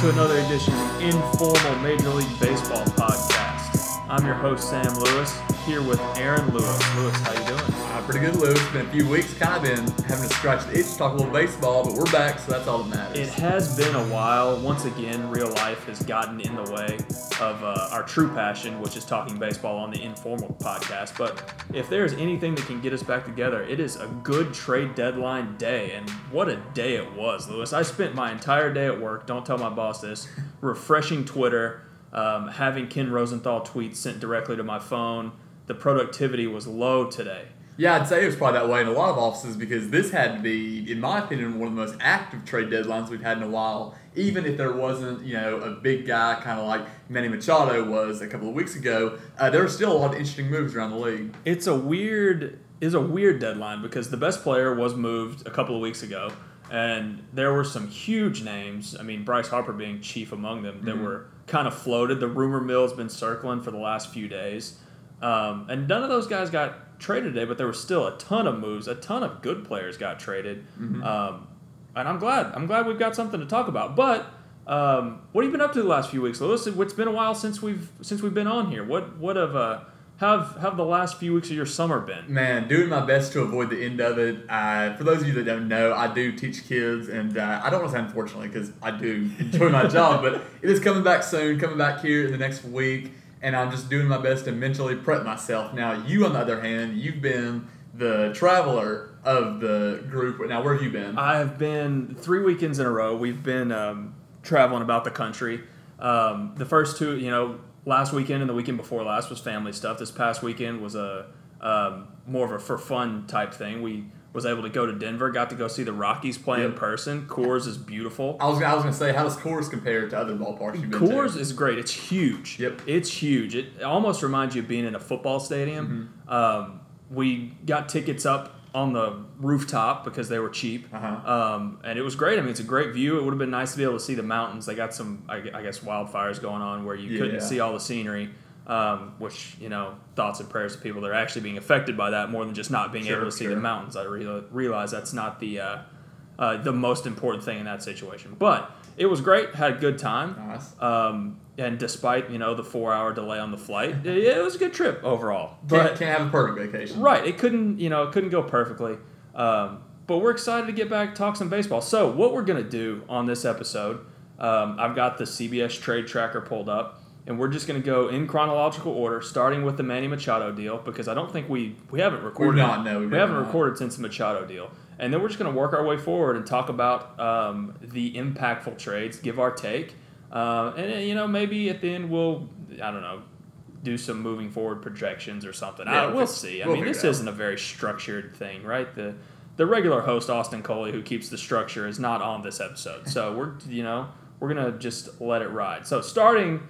Hello and welcome to another edition of the Informal Major League Baseball podcast. I'm your host Sam Lewis, here with Aaron Lewis. Lewis, how you doing? Uh, pretty good, Lewis. It's been a few weeks, kind of been having to scratch the itch to talk a little baseball, but we're back, so that's all that matters. It has been a while. Once again, real life has gotten in the way of uh, our true passion, which is talking baseball on the Informal podcast. But if there's anything that can get us back together, it is a good trade deadline day. And what a day it was, Lewis. I spent my entire day at work, don't tell my boss this, refreshing Twitter, um, having Ken Rosenthal tweets sent directly to my phone. The productivity was low today. Yeah, I'd say it was probably that way in a lot of offices because this had to be, in my opinion, one of the most active trade deadlines we've had in a while. Even if there wasn't, you know, a big guy kind of like Manny Machado was a couple of weeks ago, uh, there were still a lot of interesting moves around the league. It's a weird is a weird deadline because the best player was moved a couple of weeks ago, and there were some huge names. I mean, Bryce Harper being chief among them that were kind of floated. The rumor mill's been circling for the last few days, um, and none of those guys got traded today. But there were still a ton of moves. A ton of good players got traded, um, and I'm glad. I'm glad we've got something to talk about. But um, what have you been up to the last few weeks, Lewis? It's been a while since we've since we've been on here. What what have uh, have have the last few weeks of your summer been? Man, doing my best to avoid the end of it. Uh, for those of you that don't know, I do teach kids, and uh, I don't want to say unfortunately because I do enjoy my job, but it is coming back soon, coming back here in the next week, and I'm just doing my best to mentally prep myself. Now, you on the other hand, you've been the traveler of the group. Now, where have you been? I have been three weekends in a row. We've been um, traveling about the country. Um, the first two, you know, last weekend and the weekend before last was family stuff. This past weekend was a um, more of a for fun type thing. We was able to go to Denver, got to go see the Rockies play in person. Coors is beautiful. I was, I was going to say, how does Coors compare to other ballparks you've been Coors to? is great. It's huge. Yep. It's huge. It almost reminds you of being in a football stadium. Mm-hmm. Um, we got tickets up on the rooftop because they were cheap. Uh-huh. Um, and it was great. I mean, it's a great view. It would have been nice to be able to see the mountains. They got some, I, I guess, wildfires going on where you couldn't Yeah. see all the scenery. Um, which you know, thoughts and prayers to people that are actually being affected by that more than just not being Sure, able to see the mountains. I re- realize that's not the uh, uh, the most important thing in that situation. But it was great. Had a good time. Nice. Um, and despite you know the four hour delay on the flight, it, it was a good trip overall. Can't, can't have a perfect vacation. right, it couldn't you know it couldn't go perfectly. Um, but we're excited to get back talk some baseball. So what we're gonna do on this episode, um, I've got the CBS trade tracker pulled up, and we're just gonna go in chronological order, starting with the Manny Machado deal because I don't think we we haven't recorded. not, no, we haven't not. recorded since the Machado deal. And then we're just going to work our way forward and talk about um, the impactful trades, give our take, uh, and you know maybe at the end we'll I don't know do some moving forward projections or something. Yeah, I, we'll we'll see. I we'll mean, this isn't a very structured thing, right? The the regular host Austin Coley, who keeps the structure, is not on this episode. So we're you know we're gonna just let it ride. So starting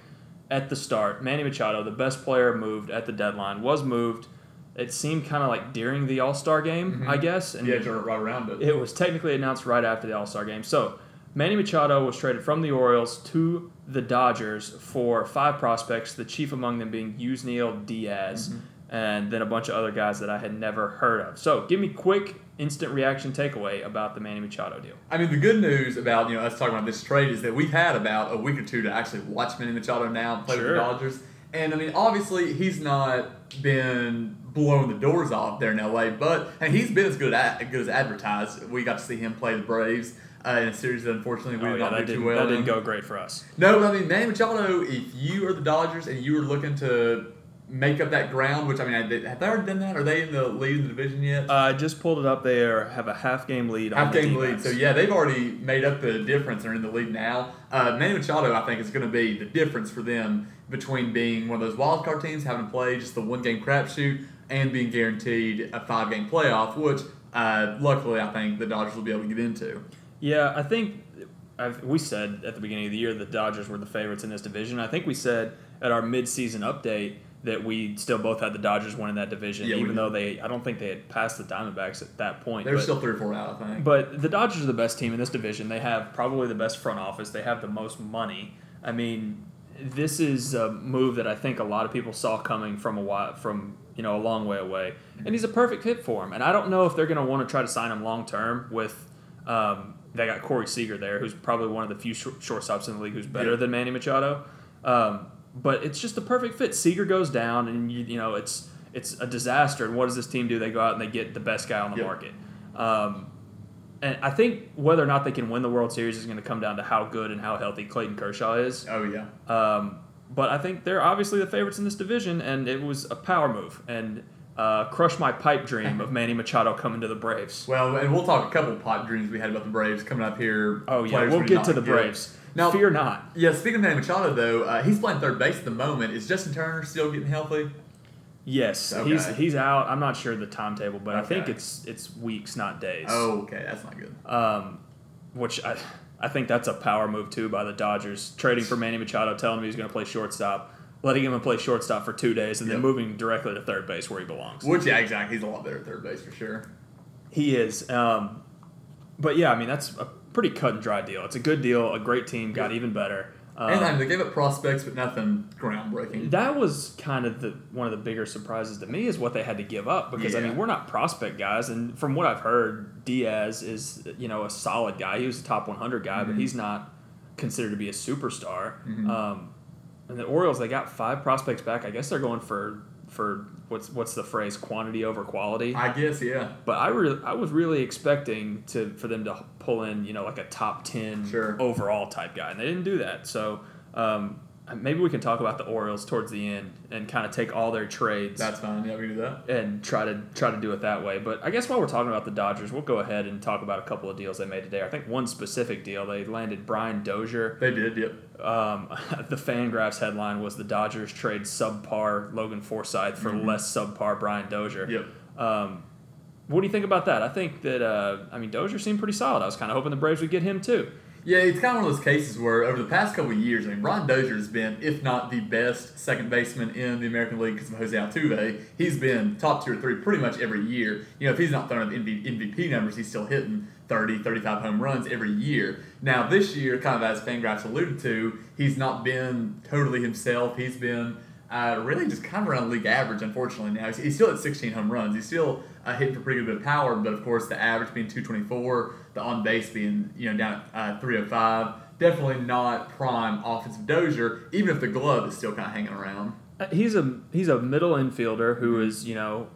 at the start, Manny Machado, the best player moved at the deadline, was moved. It seemed kind of like during the All Star game, I guess, and Yeah, right around it. it was technically announced right after the All Star game. So Manny Machado was traded from the Orioles to the Dodgers for five prospects, the chief among them being Yusniel Diaz, mm-hmm. and then a bunch of other guys that I had never heard of. So give me quick, instant reaction takeaway about the Manny Machado deal. I mean, the good news about you know us talking about this trade is that we've had about a week or two to actually watch Manny Machado now play with the Dodgers, and I mean, obviously he's not been blowing the doors off there in LA, but and he's been as good at good as advertised. We got to see him play the Braves uh, in a series that unfortunately we Oh did yeah, not do too well. that in. didn't go great for us. No, but I mean, Manny Machado, if you are the Dodgers and you are looking to make up that ground, which I mean, have they already done that? Are they in the lead in the division yet? Uh, I just pulled it up. They are, have a half game lead. on Half the game lead. So yeah, they've already made up the difference. They're in the lead now. Uh, Manny Machado, I think, is going to be the difference for them between being one of those wild card teams, having to play just the one game crapshoot, and being guaranteed a five game playoff, which uh, luckily I think the Dodgers will be able to get into. Yeah, I think I've, we said at the beginning of the year the Dodgers were the favorites in this division. I think we said at our mid-season update that we still both had the Dodgers winning that division, Yeah, even though they I don't think they had passed the Diamondbacks at that point. They're but, still three or four out, I think. but the Dodgers are the best team in this division. They have probably the best front office. They have the most money. I mean, this is a move that I think a lot of people saw coming from a while, from you know a long way away, and he's a perfect fit for him. And I don't know if they're going to want to try to sign him long term with um, they got Corey Seager there, who's probably one of the few short, shortstops in the league who's better Yeah. than Manny Machado. Um, but it's just the perfect fit. Seager goes down, and you, you know it's it's a disaster. And what does this team do? They go out and they get the best guy on the Yeah. market. Um, and I think whether or not they can win the World Series is going to come down to how good and how healthy Clayton Kershaw is. Oh yeah. Um, but I think they're obviously the favorites in this division, and it was a power move and uh, crush my pipe dream of Manny Machado coming to the Braves. Well, and we'll talk a couple of pipe dreams we had about the Braves coming up here. Oh yeah, we'll get to the. Braves. Now- Fear not. Yeah, speaking of Manny Machado though, uh, he's playing third base at the moment. Is Justin Turner still getting healthy? Yes, Okay. he's he's out. I'm not sure the timetable, but I think it's it's weeks, not days. Oh, okay, that's not good. Um, which I I think that's a power move too by the Dodgers trading for Manny Machado, telling him he's going to play shortstop, letting him play shortstop for two days, and then moving directly to third base where he belongs. Which yeah, exactly. He's a lot better at third base for sure. He is. Um, but yeah, I mean that's a pretty cut and dry deal. It's a good deal. A great team got even better. Um, and I mean, they gave up prospects, but nothing groundbreaking. that was kind of the one of the bigger surprises to me is what they had to give up because I mean we're not prospect guys and from what I've heard Diaz is you know a solid guy he was a top 100 guy but Mhm. he's not considered to be a superstar Mhm. um, and the Orioles they got five prospects back I guess they're going for for what's what's the phrase quantity over quality I guess yeah. but I really I was really expecting to for them to pull in you know like a top ten Sure. overall type guy, and they didn't do that. So um, maybe we can talk about the Orioles towards the end and kind of take all their trades That's fine. Yeah, we can do that. and try to try to do it that way. But I guess while we're talking about the Dodgers, we'll go ahead and talk about a couple of deals they made today. I think one specific deal they landed Brian Dozier. They did. Yep. Um, the Fangraphs headline was the Dodgers trade subpar Logan Forsythe for Mhm. less subpar Brian Dozier. Yep. Um, what do you think about that? I think that uh, I mean Dozier seemed pretty solid. I was kind of hoping the Braves would get him too. Yeah, it's kind of one of those cases where over the past couple of years, I mean, Brian Dozier has been, if not the best second baseman in the American League because of Jose Altuve, he's been top two or three pretty much every year. You know, if he's not throwing up MV- MVP numbers, he's still hitting 30, 35 home runs every year. Now, this year, kind of as Fangraphs alluded to, he's not been totally himself. He's been uh, really just kind of around league average, unfortunately. Now, he's, still at 16 home runs. He's still uh, hitting for pretty good bit of power, but of course, the average being 224, the on base being you know down at uh, 305. Definitely not prime offensive Dozier, even if the glove is still kind of hanging around. Uh, He's a he's a middle infielder who is you know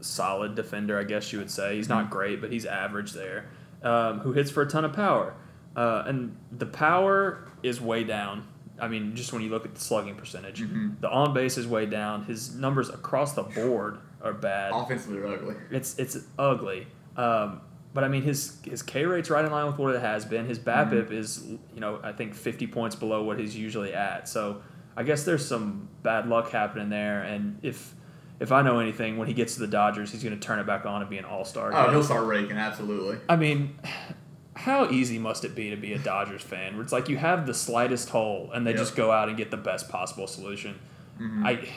solid defender, I guess you would say. He's not great, but he's average there. Um, who hits for a ton of power, uh, and the power is way down. I mean, just when you look at the slugging percentage, Mhm. the on base is way down. His numbers across the board are bad. Offensively, they're ugly. It's it's ugly. Um, but I mean, his his K rate's right in line with what it has been. His BABIP is you know I think fifty points below what he's usually at. So I guess there's some bad luck happening there. And if if I know anything, when he gets to the Dodgers, he's going to turn it back on and be an all star. Oh, he'll start raking, absolutely. I mean, how easy must it be to be a Dodgers fan? Where it's like you have the slightest hole, and they Yep. just go out and get the best possible solution. Mhm. I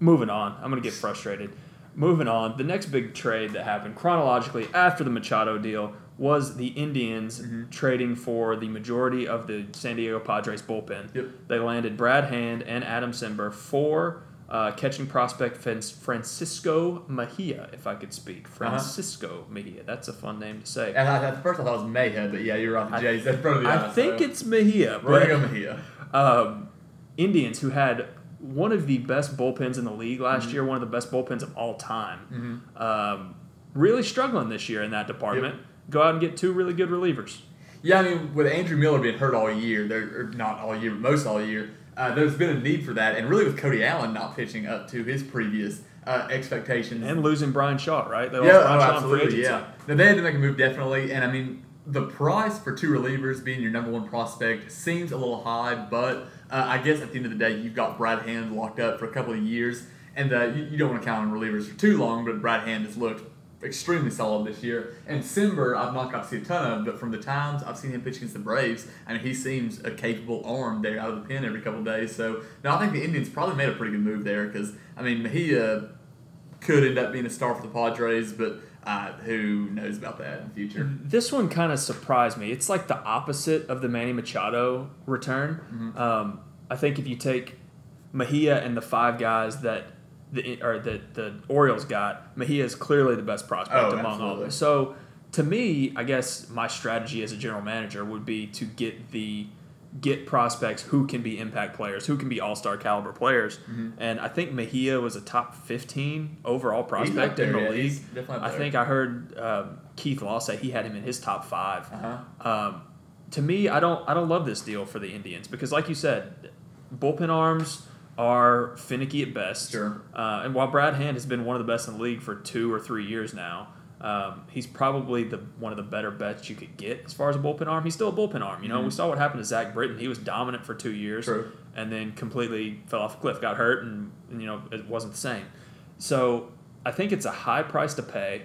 moving on. I'm gonna get frustrated. Moving on. The next big trade that happened chronologically after the Machado deal was the Indians Mhm. trading for the majority of the San Diego Padres bullpen. Yep. They landed Brad Hand and Adam Cimber for uh, catching prospect Fran- Francisco Mejia, if I could speak. Uh-huh. Francisco Mejia. That's a fun name to say. And I, at first, I thought it was Mayhead, but yeah, you're right. The I- Jays, that's probably I eye, think so. it's Mejia. But, Mejia. um, Indians, who had one of the best bullpens in the league last Mm-hmm. year, one of the best bullpens of all time, Mhm. um, really struggling this year in that department. Go out and get two really good relievers. Yeah, I mean, with Andrew Miller being hurt all year, there or not all year, but most all year, uh, there's been a need for that, and really with Cody Allen not pitching up to his previous uh, expectations. And losing Bryan Shaw, right? They yeah, oh, Shaw in free absolutely, yeah. Now they had to make a move definitely, and I mean, the price for two relievers being your number one prospect seems a little high, but uh, I guess at the end of the day, you've got Brad Hand locked up for a couple of years, and uh, you, you don't want to count on relievers for too long, but Brad Hand has looked extremely solid this year. And Cimber, I've not got to see a ton of, but from the times I've seen him pitch against the Braves, I mean, he seems a capable arm there out of the pen every couple days. So, no, I think the Indians probably made a pretty good move there because, I mean, Mejia could end up being a star for the Padres, but uh, who knows about that in the future? This one kind of surprised me. It's like the opposite of the Manny Machado return. Mm-hmm. Um, I think if you take Mejia and the five guys that the or the the Orioles got, Mejia is clearly the best prospect Oh, among all. absolutely. So to me, I guess my strategy as a general manager would be to get the get prospects who can be impact players, who can be all star caliber players. Mm-hmm. And I think Mejia was a top 15 overall prospect up in the yeah, league. he's definitely up I think I heard um, Keith Law say he had him in his top 5 Uh-huh. Um, to me, I don't I don't love this deal for the Indians because, like you said, bullpen arms are finicky at best. Sure. Uh, and while Brad Hand has been one of the best in the league for two or three years now, um, he's probably the one of the better bets you could get as far as a bullpen arm. He's still a bullpen arm. You know, we saw what happened to Zach Britton. He was dominant for two years, Mm-hmm. True. and then completely fell off a cliff, got hurt, and, and you know it wasn't the same. So I think it's a high price to pay,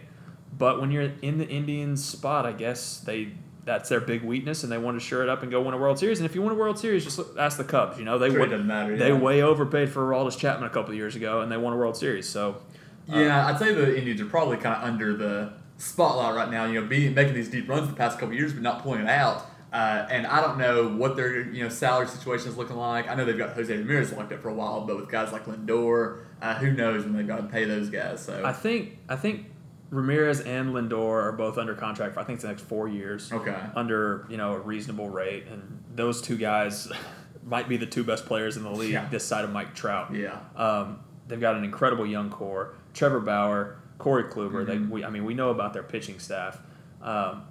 but when you're in the Indians spot, I guess they that's their big weakness, and they want to shore it up and go win a World Series. And if you win a World Series, just look, ask the Cubs. You know they Sure, doesn't matter, they yeah. way overpaid for Aroldis Chapman a couple of years ago, and they won a World Series. So Yeah, I'd say the Indians are probably kind of under the spotlight right now. You know, being making these deep runs the past couple years, but not pulling it out. Uh, and I don't know what their you know salary situation is looking like. I know they've got Jose Ramirez locked up for a while, but with guys like Lindor, uh, who knows when they've got to pay those guys. So I think I think Ramirez and Lindor are both under contract for I think it's the next four years. okay, Under you know a reasonable rate, and those two guys might be the two best players in the league Yeah. this side of Mike Trout. yeah, Um, they've got an incredible young core: Trevor Bauer, Corey Kluber. They, Mhm. we, I mean, we know about their pitching staff. Um,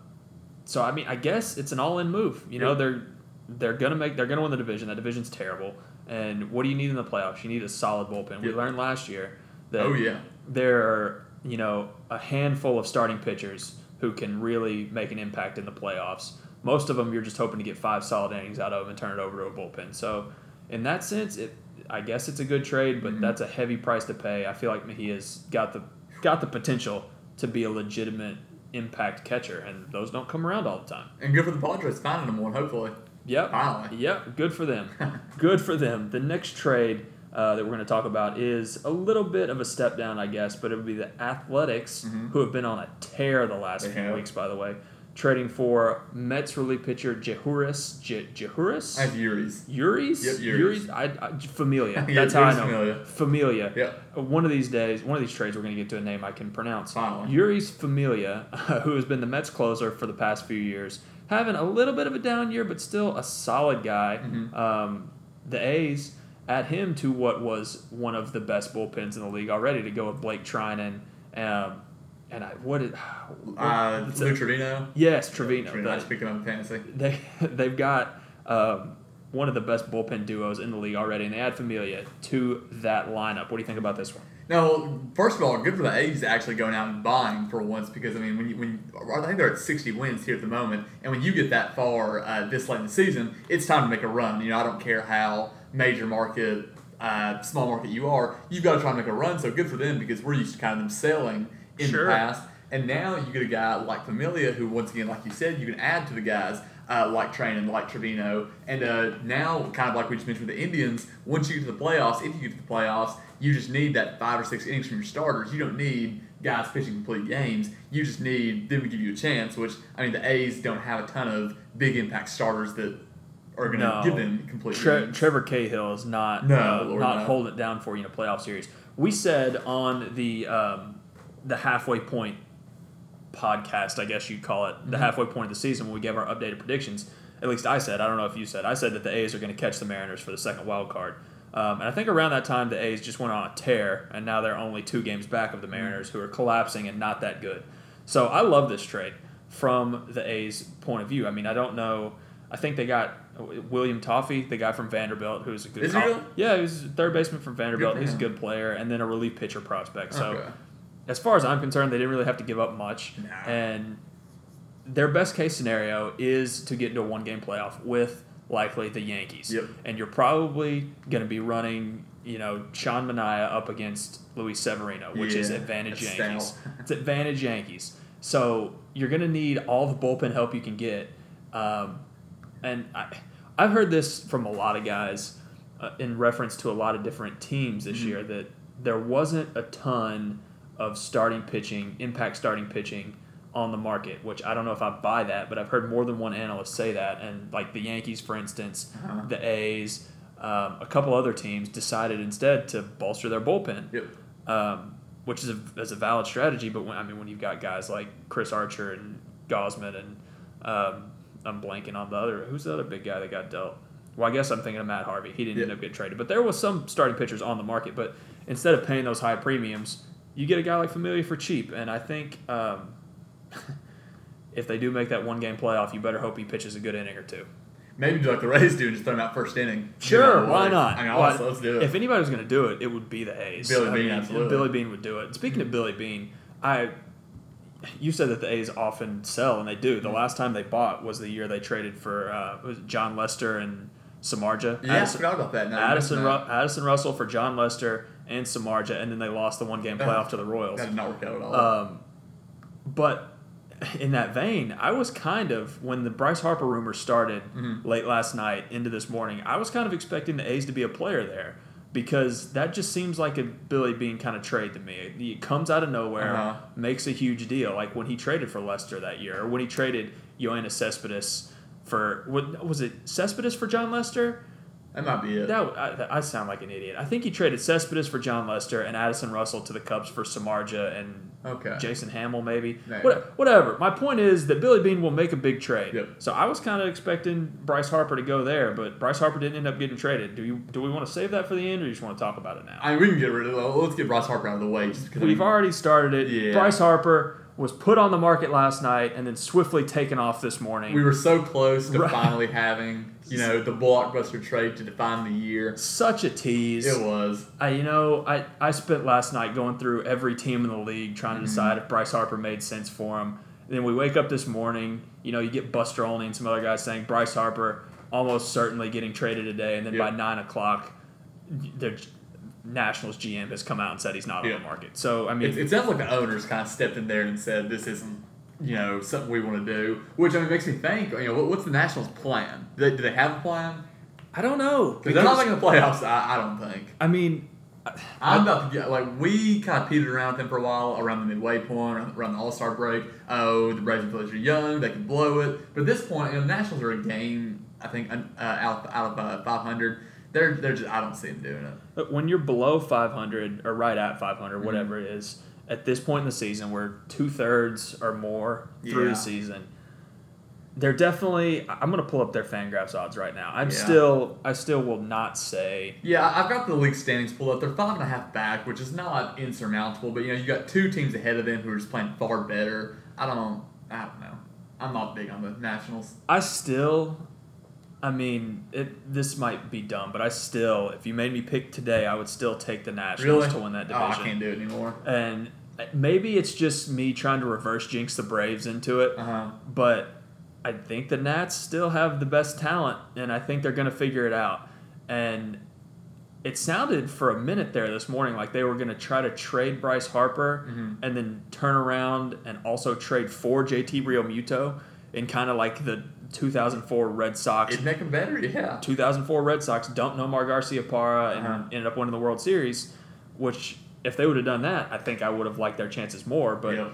so I mean, I guess it's an all-in move. You know, Yeah. they're they're gonna make they're gonna win the division. That division's terrible. And what do you need in the playoffs? You need a solid bullpen. We learned last year that oh yeah, there are you know a handful of starting pitchers who can really make an impact in the playoffs. Most of them you're just hoping to get five solid innings out of them and turn it over to a bullpen. So in that sense, it I guess it's a good trade, but Mhm. that's a heavy price to pay. I feel like Mejia's got the got the potential to be a legitimate impact catcher, and those don't come around all the time. and good for the Padres finding them one. Hopefully, Yep. finally. Yep, good for them. good for them. The next trade uh, that we're going to talk about is a little bit of a step down, I guess, but it would be the Athletics, Mhm. who have been on a tear the last They few have. weeks, by the way, trading for Mets relief pitcher Jehuris. Je- Jehuris? I have Yuri's. Yuri's? Yep, Uri's. I, I, Familia. That's how I know. Familia. Familia. Yep. One of these days, one of these trades, we're going to get to a name I can pronounce. Finally. Jeurys Familia, who has been the Mets closer for the past few years, having a little bit of a down year, but still a solid guy. Mhm. Um, the A's add him to what was one of the best bullpens in the league already to go with Blake Treinen. Um, and I what did Uh, it's Lou Trivino. yes Trivino. Trivino. I The- speak of fantasy. they they've got um, one of the best bullpen duos in the league already, and they add Familia to that lineup. What do you think about this one? No, first of all, good for the A's actually going out and buying for once because I mean, when you, when I think they're at sixty wins here at the moment, and when you get that far uh, this late in the season, it's time to make a run. You know, I don't care how major market, uh, small market you are, you've got to try and make a run. So good for them because we're used to kind of them selling in Sure. the past, and now you get a guy like Familia who, once again, like you said, you can add to the guys. Uh, like Train and like Trivino, and uh, now kind of like we just mentioned with the Indians. Once you get to the playoffs, if you get to the playoffs, you just need that five or six innings from your starters. You don't need guys pitching complete games. You just need them to give you a chance. Which I mean, the A's don't have a ton of big impact starters that are going to No. give them complete Tre- Trevor Cahill is not No, uh, Lord, not no. holding it down for you in a playoff series. We said on the um, the halfway point podcast, I guess you'd call it, Mm-hmm. the halfway point of the season when we gave our updated predictions. At least I said. I don't know if you said. I said that the A's are going to catch the Mariners for the second wild card. Um, and I think around that time the A's just went on a tear, and now they're only two games back of the Mariners, who are collapsing and not that good. So I love this trade from the A's point of view. I mean, I don't know. I think they got William Toffey, the guy from Vanderbilt, who's a good. Is he really? Yeah, he's a third baseman from Vanderbilt. He's a good player, and then a relief pitcher prospect. So, Okay. as far as I'm concerned, they didn't really have to give up much. Nah. And their best case scenario is to get into a one game playoff with likely the Yankees. Yep. And you're probably going to be running, you know, Sean Manaea up against Luis Severino, which is advantage Yankees. it's advantage Yankees. So you're going to need all the bullpen help you can get. Um, and I, I've heard this from a lot of guys uh, in reference to a lot of different teams this Mhm. year that there wasn't a ton of starting pitching, impact starting pitching on the market, which I don't know if I buy that, but I've heard more than one analyst say that. And like the Yankees, for instance, Uh-huh. the A's, um, a couple other teams decided instead to bolster their bullpen Yep. um, which is a, is a valid strategy. But when, I mean, when you've got guys like Chris Archer and Gausman and um, I'm blanking on the other. Who's the other big guy that got dealt? Well, I guess I'm thinking of Matt Harvey. He didn't Yeah. end up getting traded, but there was some starting pitchers on the market. But instead of paying those high premiums, you get a guy like Familia for cheap. And I think um, if they do make that one game playoff, you better hope he pitches a good inning or two. Maybe do like the Rays do and just throw him out first inning. Sure, why not? I mean, Well, let's, do it. If anybody was going to do it, it would be the A's. Billy I Beane, mean, absolutely. Billy Beane would do it. Speaking of Billy Beane, I you said that the A's often sell, and they do. The last time they bought was the year they traded for uh, was Jon Lester and Samardzija. yeah, I Addison, forgot about that. Now, Addison, Ru- Addison Russell for Jon Lester and Samardzija, and then they lost the one game playoff to the. Royals. That did not work out at all. Um, but in that vein, I was kind of when the Bryce Harper rumor started Mm-hmm. late last night into this morning, I was kind of expecting the A's to be a player there because that just seems like a Billy Beane kind of trade to me. It comes out of nowhere, Uh-huh. makes a huge deal, like when he traded for Lester that year, or when he traded Yoenis Cespedes for what was it Cespedes for Jon Lester? That might be it. That I, I sound like an idiot. I think he traded Cespedes for Jon Lester and Addison Russell to the Cubs for Samardzija and Okay. Jason Hammel, maybe. Maybe. What, whatever. My point is that Billy Beane will make a big trade. Yep. So I was kind of expecting Bryce Harper to go there, but Bryce Harper didn't end up getting traded. Do you do we want to save that for the end, or you just want to talk about it now? I mean, we can get rid of it. Let's get Bryce Harper out of the way. Because I We've mean, already started it. Yeah. Bryce Harper was put on the market last night and then swiftly taken off this morning. we were so close to Right. finally having, you know, the blockbuster trade to define the year. Such a tease. It was. I, you know, I, I spent last night going through every team in the league trying to Mm-hmm. decide if Bryce Harper made sense for him. then we wake up this morning, you know, you get Buster Olney and some other guys saying Bryce Harper almost certainly getting traded today, and then by nine o'clock, the Nationals GM has come out and said he's not on the market. So I mean, It, it sounds like the owners kind of stepped in there and said, "This isn't, you know, something we want to do." Which I mean makes me think, you know, what, what's the Nationals' plan? Do they, do they have a plan? I don't know Because they're not making the playoffs. I, I don't think. I mean, I'm about to get like we kind of petered around with them for a while around the midway point, around, around the All Star break. Oh, the Braves and Phillies are young; they can blow it. But at this point, you know, the Nationals are a game. I think uh, out out of uh, 500. They're they're just I don't see them doing it. But when you're below 500 or right at 500, Mm-hmm. whatever it is, at this point in the season, we're two thirds or more through Yeah. the season. They're definitely. I'm gonna pull up their Fangraphs odds right now. I'm Yeah. still. I still will not say. Yeah, I've got the league standings pulled up. They're five and a half back, which is not insurmountable. But you know, you got two teams ahead of them who are just playing far better. I don't. I don't know. I'm not big on the Nationals. I still. I mean, it. This might be dumb, but I still. If you made me pick today, I would still take the Nationals Really? to win that division. Oh, I can't do it anymore. and maybe it's just me trying to reverse jinx the Braves into it. Uh huh. but I think the Nats still have the best talent, and I think they're going to figure it out. And it sounded for a minute there this morning like they were going to try to trade Bryce Harper Mhm. and then turn around and also trade for JT Realmuto in kind of like the 2004 Red Sox. It'd make them better. Yeah. 2004 Red Sox don't know Mar Garciaparra and Uh-huh. ended up winning the World Series, which if they would have done that, I think I would have liked their chances more. But Yep.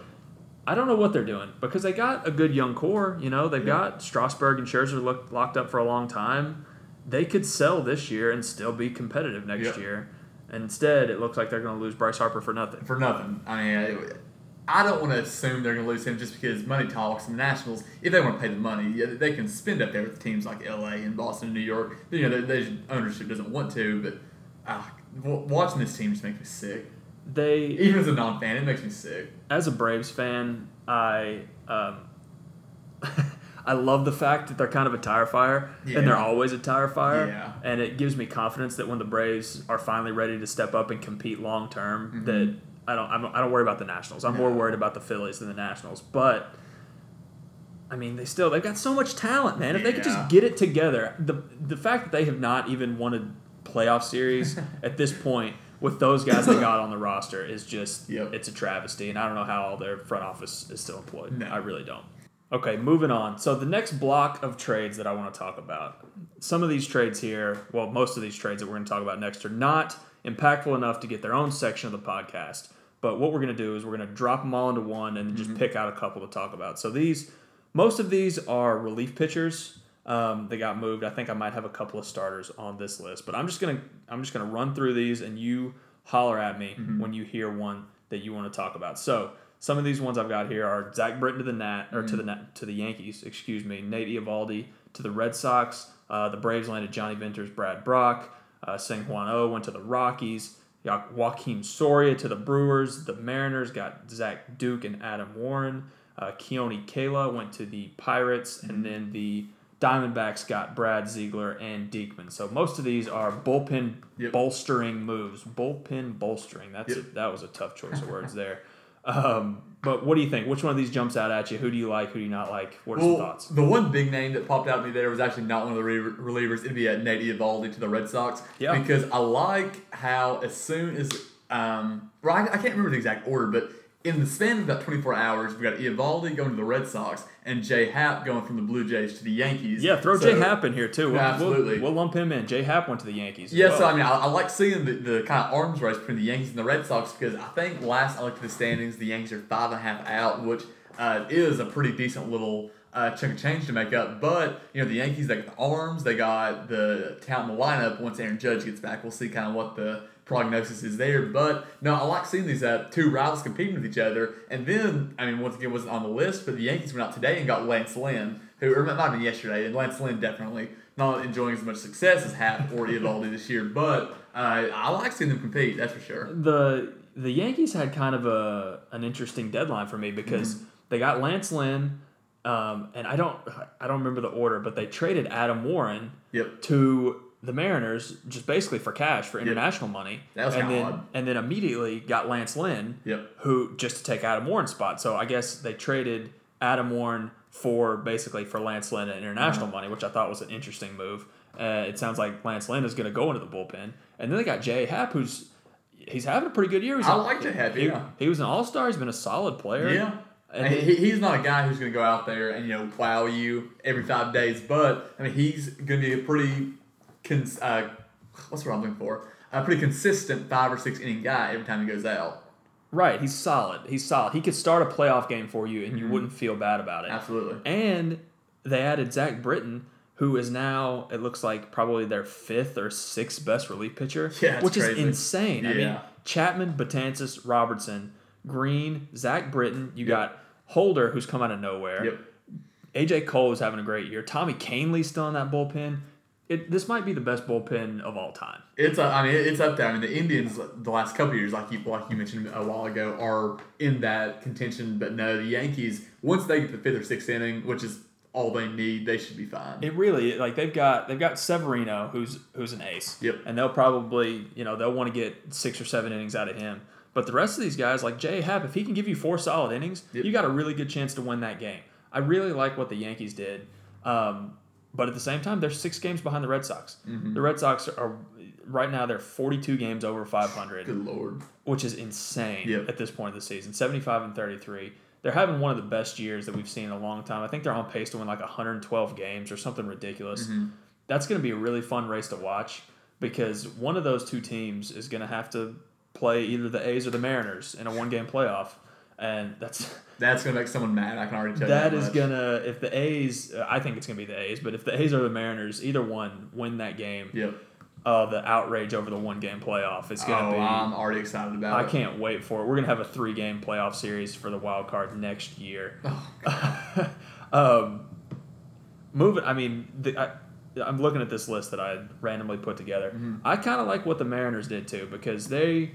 I don't know what they're doing because they got a good young core. You know, they've Yeah. got Strasburg and Scherzer look, locked up for a long time. They could sell this year and still be competitive next Yep. year. Instead, it looks like they're going to lose Bryce Harper for nothing. for nothing. I mean, I- don't want to assume they're going to lose him just because money talks. And the Nationals, if they want to pay the money, yeah, they can spend up there with teams like L.A. and Boston and New York. You know, they, they, ownership doesn't want to, but uh, watching this team just makes me sick. They, Even as a non-fan, it makes me sick. as a Braves fan, I um, I love the fact that they're kind of a tire fire, Yeah. and they're always a tire fire. Yeah. And it gives me confidence that when the Braves are finally ready to step up and compete long term, Mhm. that I don't I'm, I don't worry about the Nationals. I'm more worried about the Phillies than the Nationals. But I mean, they still they've got so much talent, man. If they could just get it together, the the fact that they have not even won a playoff series at this point with those guys they got on the roster is just Yep. it's a travesty, and I don't know how all their front office is still employed. No. I really don't. Okay, moving on. So the next block of trades that I want to talk about, some of these trades here, well, most of these trades that we're going to talk about next are not impactful enough to get their own section of the podcast. But what we're going to do is we're going to drop them all into one and just pick out a couple to talk about. So these, most of these are relief pitchers. Um, they got moved. I think I might have a couple of starters on this list, but I'm just gonna I'm just gonna run through these and you holler at me when you hear one that you want to talk about. So Some of these ones I've got here are Zach Britton to the Nat or to the Nat, to the Yankees, excuse me. Nate Eovaldi to the Red Sox. Uh, the Braves landed Jonny Venters, Brad Brach. Uh, Sang Juan O went to the Rockies. Jo- Joakim Soria to the Brewers. The Mariners got Zach Duke and Adam Warren. Uh, Keone Kela went to the Pirates, and then the Diamondbacks got Brad Ziegler and Diekman. So most of these are bullpen Yep. bolstering moves. Bullpen bolstering. That's a, that was a tough choice of words there. Um, but what do you think? Which one of these jumps out at you? Who do you like? Who do you not like? What are some Well, thoughts? the one big name that popped out at me there was actually not one of the re- relievers. It'd be uh, Nate Eovaldi to the Red Sox. Yeah. Because I like how as soon as um, well, I, I can't remember the exact order, but in the span of about 24 hours, we've got Eovaldi going to the Red Sox and Jay Happ going from the Blue Jays to the Yankees. Yeah, throw So- Jay Happ in here too. We'll, Absolutely. We'll, we'll lump him in. Jay Happ went to the Yankees. Yeah, well. so I mean, I, I like seeing the, the kind of arms race between the Yankees and the Red Sox because I think last I looked at the standings, the Yankees are five and a half out, which uh, is a pretty decent little uh, chunk of change to make up. But you know, the Yankees they got the arms, they got the talent in the lineup. Once Aaron Judge gets back, we'll see kind of what the prognosis is there. But no, I like seeing these uh, two rivals competing with each other. And then, I mean, once again, wasn't on the list, but the Yankees went out today and got Lance Lynn, who or it might have been yesterday, and Lance Lynn definitely not enjoying as much success as Happ or Eovaldi this year. But uh, I like seeing them compete. That's for sure. the the Yankees had kind of a an interesting deadline for me because Mm-hmm. they got Lance Lynn, um, and I don't I don't remember the order, but they traded Adam Warren Yep. to the Mariners just basically for cash for international money. That was and then odd. and then immediately got Lance Lynn, Yep. who just to take Adam Warren's spot. So I guess they traded Adam Warren for basically for Lance Lynn and international Uh-huh. money, which I thought was an interesting move. Uh, it sounds like Lance Lynn is going to go into the bullpen, and then they got Jay Happ, who's he's having a pretty good year. He's I like Jay Happ, He, yeah. he was an All Star. He's been a solid player. Yeah. And And he, he's not a guy who's going to go out there and you know plow you every five days, but I mean he's going to be a pretty, cons- uh, what's what I'm looking for? A pretty consistent five or six inning guy every time he goes out. Right, he's solid. He's solid. He could start a playoff game for you, and you Mm-hmm. wouldn't feel bad about it. Absolutely. And they added Zach Britton, who is now it looks like probably their fifth or sixth best relief pitcher, Yeah, which crazy. is insane. I mean, Chapman, Betances, Robertson, Green, Zach Britton. You got Holder, who's come out of nowhere. Yep. AJ Cole is having a great year. Tommy Kahnle's still in that bullpen. It, this might be the best bullpen of all time. It's uh, I mean it's up there. I mean the Indians the last couple years, like you like you mentioned a while ago, are in that contention. But no, the Yankees once they get the fifth or sixth inning, which is all they need, they should be fine. It really like they've got they've got Severino who's who's an ace. Yep. And they'll probably you know they'll want to get six or seven innings out of him. But the rest of these guys like Jay Happ, if he can give you four solid innings, Yep. you got a really good chance to win that game. I really like what the Yankees did. Um, but at the same time, they're six games behind the Red Sox. Mm-hmm. The Red Sox are right now they're 42 games over 500 Good lord. which is insane Yep. at this point of the season. 75 and 33. They're having one of the best years that we've seen in a long time. I think they're on pace to win like 112 games or something ridiculous. Mm-hmm. That's going to be a really fun race to watch because one of those two teams is going to have to play either the A's or the Mariners in a one game playoff. And that's That's gonna make someone mad. I can already tell that you. is much. gonna if the A's I think it's gonna be the A's, but if the A's or the Mariners, either one win that game, Yep. uh, the outrage over the one game playoff is gonna oh, be I'm already excited about I it. I can't wait for it. We're gonna have a three game playoff series for the wild card next year. Oh, um, moving. I mean, the, I, I'm looking at this list that I randomly put together. Mm-hmm. I kind of like what the Mariners did too because they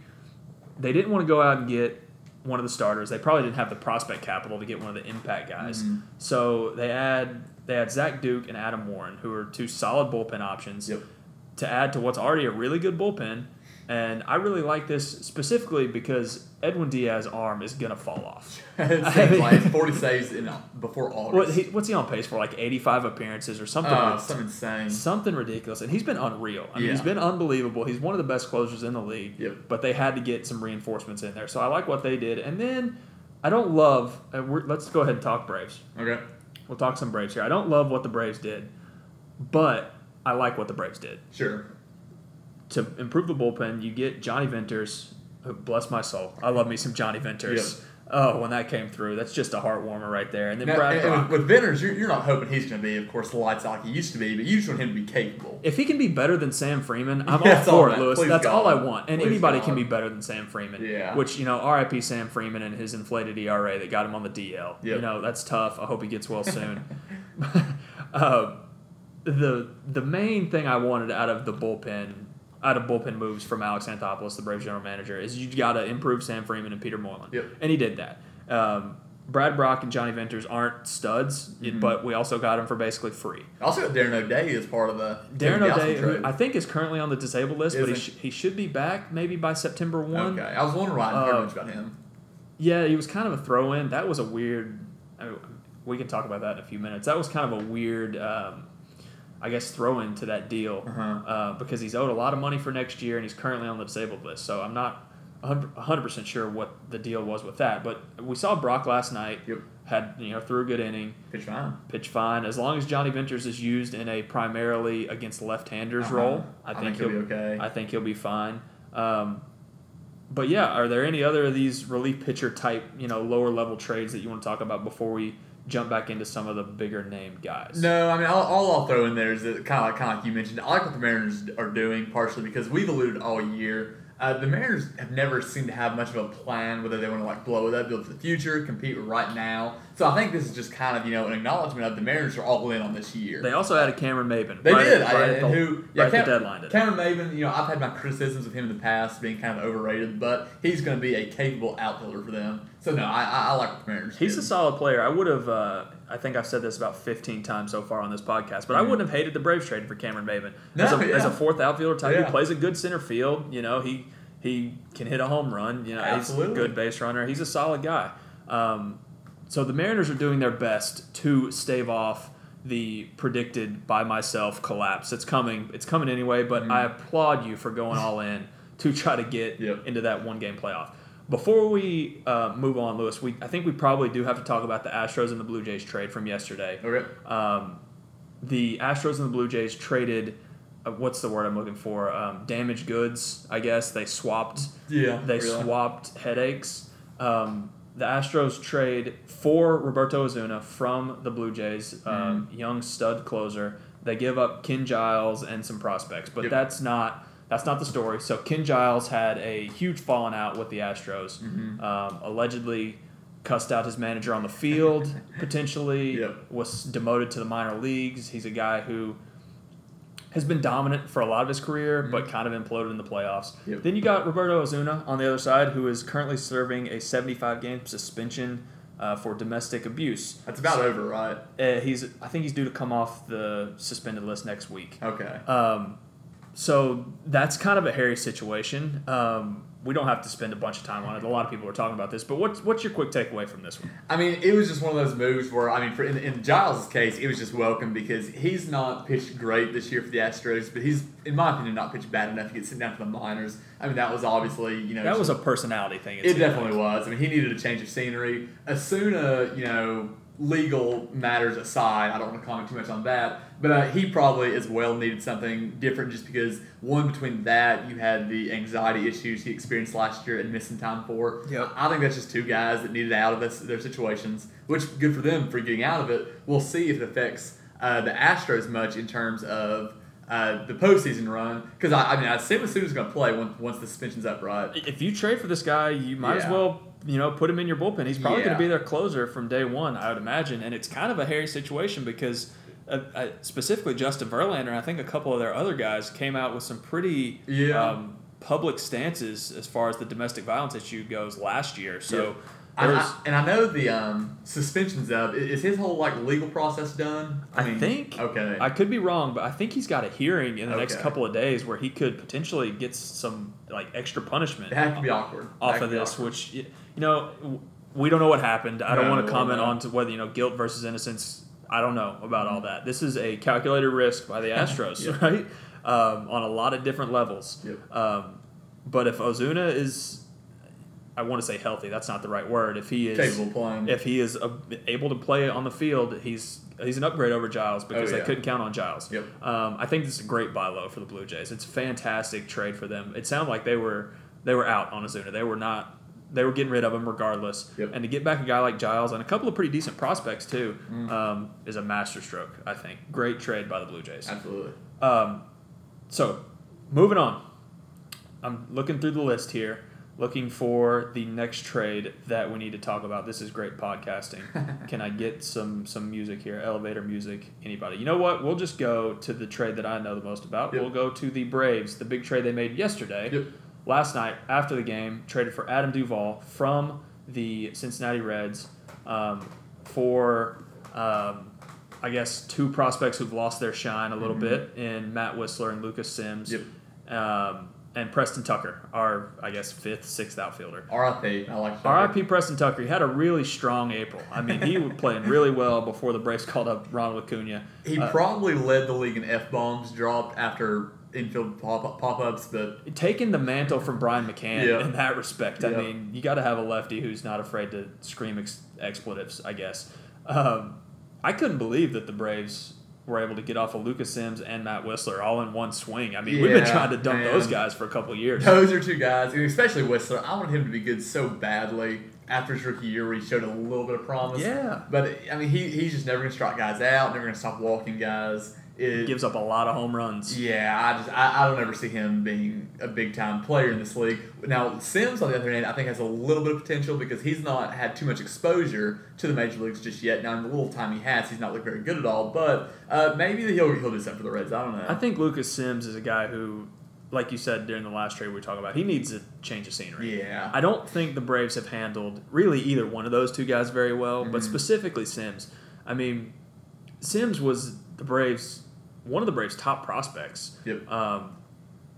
they didn't want to go out and get one of the starters. They probably didn't have the prospect capital to get one of the impact guys. Mm-hmm. So they add they had Zach Duke and Adam Warren, who are two solid bullpen options Yep. to add to what's already a really good bullpen. And I really like this specifically because Edwin Diaz's arm is gonna fall off. seems like 40 saves in uh, before August. What he, what's he on pace for? Like eighty-five appearances or something. Rid- something insane. something ridiculous, and he's been unreal. I mean, he's Yeah. been unbelievable. He's one of the best closers in the league. Yep. But they had to get some reinforcements in there, so I like what they did. And then I don't love. Uh, we're, let's go ahead and talk Braves. Okay. We'll talk some Braves here. I don't love what the Braves did, but I like what the Braves did. Sure. To improve the bullpen, you get Jonny Venters. Bless my soul. I love me some Jonny Venters. Oh, when that came through, that's just a heart warmer right there. And then Now, Brad and- with, Venters, you're, you're not hoping he's going to be, of course, the lights like he used to be, but you just want him to be capable. If he can be better than Sam Freeman, I'm all for it. Lewis. That's all I want. And Please anybody God. can be better than Sam Freeman. Yeah. Which, you know, RIP Sam Freeman and his inflated ERA that got him on the DL. You know, that's tough. I hope he gets well soon. uh, the the main thing I wanted out of the bullpen, out of bullpen moves from Alex Anthopoulos, the Braves general manager, is you got to improve Sam Freeman and Peter Moreland. Yep. And he did that. Um, Brad Brach and Jonny Venters aren't studs, Mhm. but we also got them for basically free. Also Darren O'Day is part of the Darren O'Day, who. I think is currently on the disabled list, but he, sh- he should be back maybe by September 1. Okay, I was wondering why I Uh, much about him. Yeah, he was kind of a throw in. That was a weird. I mean, we can talk about that in a few minutes. That was kind of a weird, um, I guess, throw in to that deal Uh-huh. uh, because he's owed a lot of money for next year and he's currently on the disabled list. So I'm not 100% sure what the deal was with that. But we saw Brach last night. Yep. Had, you know, threw a good inning. Pitch fine. pitch fine as long as Jonny Venters is used in a primarily against left-handers Uh-huh. role. I, I think, think he'll he'll be okay. I think he'll be fine. Um, but yeah, are there any other of these relief pitcher type, you know, lower level trades that you want to talk about before we jump back into some of the bigger name guys? No, I mean, all, all I'll throw in there is that kind of like, kind of like you mentioned. I like what the Mariners are doing, partially because we've alluded all year. Uh, the Mariners have never seemed to have much of a plan whether they want to like blow it up, build for the future, compete right now. So I think this is just kind of you know an acknowledgement of the Mariners are all in on this year. They also added Cameron Maybin. They right did, at- I, right at the- who? Yeah, right at the Cam- deadline. Cameron Maybin. You know, I've had my criticisms of him in the past being kind of overrated, but he's going to be a capable outfielder for them. So no, I, I, I like the Mariners. He's did. a solid player. I would have. Uh, I think I've said this about 15 times so far on this podcast, but I Mhm. wouldn't have hated the Braves trading for Cameron Maybin No, as, a, as a fourth outfielder type. Yeah. He plays a good center field. You know, he he can hit a home run. You know, Absolutely. he's a good base runner. He's a solid guy. Um, so the Mariners are doing their best to stave off the predicted by myself collapse. It's coming. It's coming anyway. But Mhm. I applaud you for going all in to try to get Yep. into that one game playoff. Before we uh, move on, Lewis, we I think we probably do have to talk about the Astros and the Blue Jays trade from yesterday. Okay. Um, the Astros and the Blue Jays traded. Uh, what's the word I'm looking for? Um, damaged goods, I guess. They swapped. Yeah. They really. swapped headaches. Um, the Astros trade for Roberto Osuna from the Blue Jays, um, Mm-hmm. young stud closer. They give up Ken Giles and some prospects, but Yep. that's not that's not the story. So Ken Giles had a huge falling out with the Astros. Mhm. Um, allegedly cussed out his manager on the field, potentially Yep. was demoted to the minor leagues. He's a guy who has been dominant for a lot of his career, but kind of imploded in the playoffs. Mm-hmm. Yep. Then you got Roberto Osuna on the other side, who is currently serving a 75 game suspension uh, for domestic abuse. That's about over, right? Uh, he's, I think he's due to come off the suspended list next week. Okay. Um, so that's kind of a hairy situation. Um, we don't have to spend a bunch of time on it. A lot of people are talking about this, but what's what's your quick takeaway from this one? I mean, it was just one of those moves where I mean, for in, in Giles' case, it was just welcome because he's not pitched great this year for the Astros, but he's, in my opinion, not pitched bad enough to get sent down to the minors. I mean, that was obviously you know That was a personality thing. It definitely was. I mean, he needed a change of scenery. Osuna, you know, legal matters aside, I don't want to comment too much on that, but uh, he probably as well needed something different just because, one, between that, you had the anxiety issues he experienced last year and missing time for. Yep. I think that's just two guys that needed out of this, their situations, which good for them for getting out of it. We'll see if it affects uh, the Astros much in terms of. Uh, the postseason run, because I, I mean, I assume Osuna's going to play once, once the suspension's up, right? If you trade for this guy, you might as well you know put him in your bullpen. He's probably going to be their closer from day one, I would imagine. And it's kind of a hairy situation because. Uh, uh, specifically, Justin Verlander, I think a couple of their other guys came out with some pretty Yeah. um, public stances as far as the domestic violence issue goes last year. So I, there's, I, and I know the um, suspensions of is his whole like legal process done? I think- okay. I could be wrong, but I think he's got a hearing in the next couple of days where he could potentially get some like extra punishment had to be awkward. off That of this, awkward. which you know we don't know what happened. I don't No, want to comment no. on to whether you know guilt versus innocence. I don't know about all that. This is a calculated risk by the Astros, Yep. right? Um, on a lot of different levels. Yep. Um, but if Osuna is, I want to say healthy. That's not the right word. If he is capable of playing. if he is uh, able to play on the field, he's he's an upgrade over Giles because Oh, they couldn't count on Giles. Yep. Um, I think this is a great buy low for the Blue Jays. It's a fantastic trade for them. It sounded like they were they were out on Osuna. They were not they were getting rid of him regardless. Yep. And to get back a guy like Giles and a couple of pretty decent prospects too um, is a masterstroke. I think great trade by the Blue Jays. Absolutely. Um, so, moving on. I'm looking through the list here, looking for the next trade that we need to talk about. This is great podcasting. Can I get some some music here? Elevator music. Anybody? You know what? We'll just go to the trade that I know the most about. Yep. We'll go to the Braves, the big trade they made yesterday. Yep. Last night after the game, traded for Adam Duvall from the Cincinnati Reds um, for. Um, I guess two prospects who've lost their shine a little Mhm. bit in Matt Wisler and Lucas Sims. Yep. Um, and Preston Tucker, our I guess fifth, sixth outfielder. R.I.P. I like that. R.I.P. Preston Tucker. He had a really strong April. I mean, he was playing really well before the Braves called up Ronald Acuna. He Uh, probably led the league in f bombs dropped after infield pop pop ups, but taking the mantle from Brian McCann Yeah. in that respect. I Yeah. mean, you got to have a lefty who's not afraid to scream ex- expletives. I guess. Um, I couldn't believe that the Braves were able to get off of Lucas Sims and Matt Wisler all in one swing. I mean, we've been trying to dump man. those guys for a couple of years. those are two guys, especially Wisler. I wanted him to be good so badly after his rookie year, where he showed a little bit of promise. Yeah. But I mean, he, he's just never gonna strike guys out. Never gonna stop walking guys. It, Gives up a lot of home runs. Yeah, I just I, I don't ever see him being a big time player in this league. Now Sims, on the other hand, I think has a little bit of potential because he's not had too much exposure to the major leagues just yet. Now in the little time he has, he's not looked very good at all. But uh, maybe he'll he'll do something for the Reds. I don't know. I think Lucas Sims is a guy who, like you said during the last trade we were talking about, he needs a change of scenery. yeah, I don't think the Braves have handled really either one of those two guys very well, but Mhm. specifically Sims. I mean, Sims was the Braves one of the Braves' top prospects. Yep. Um,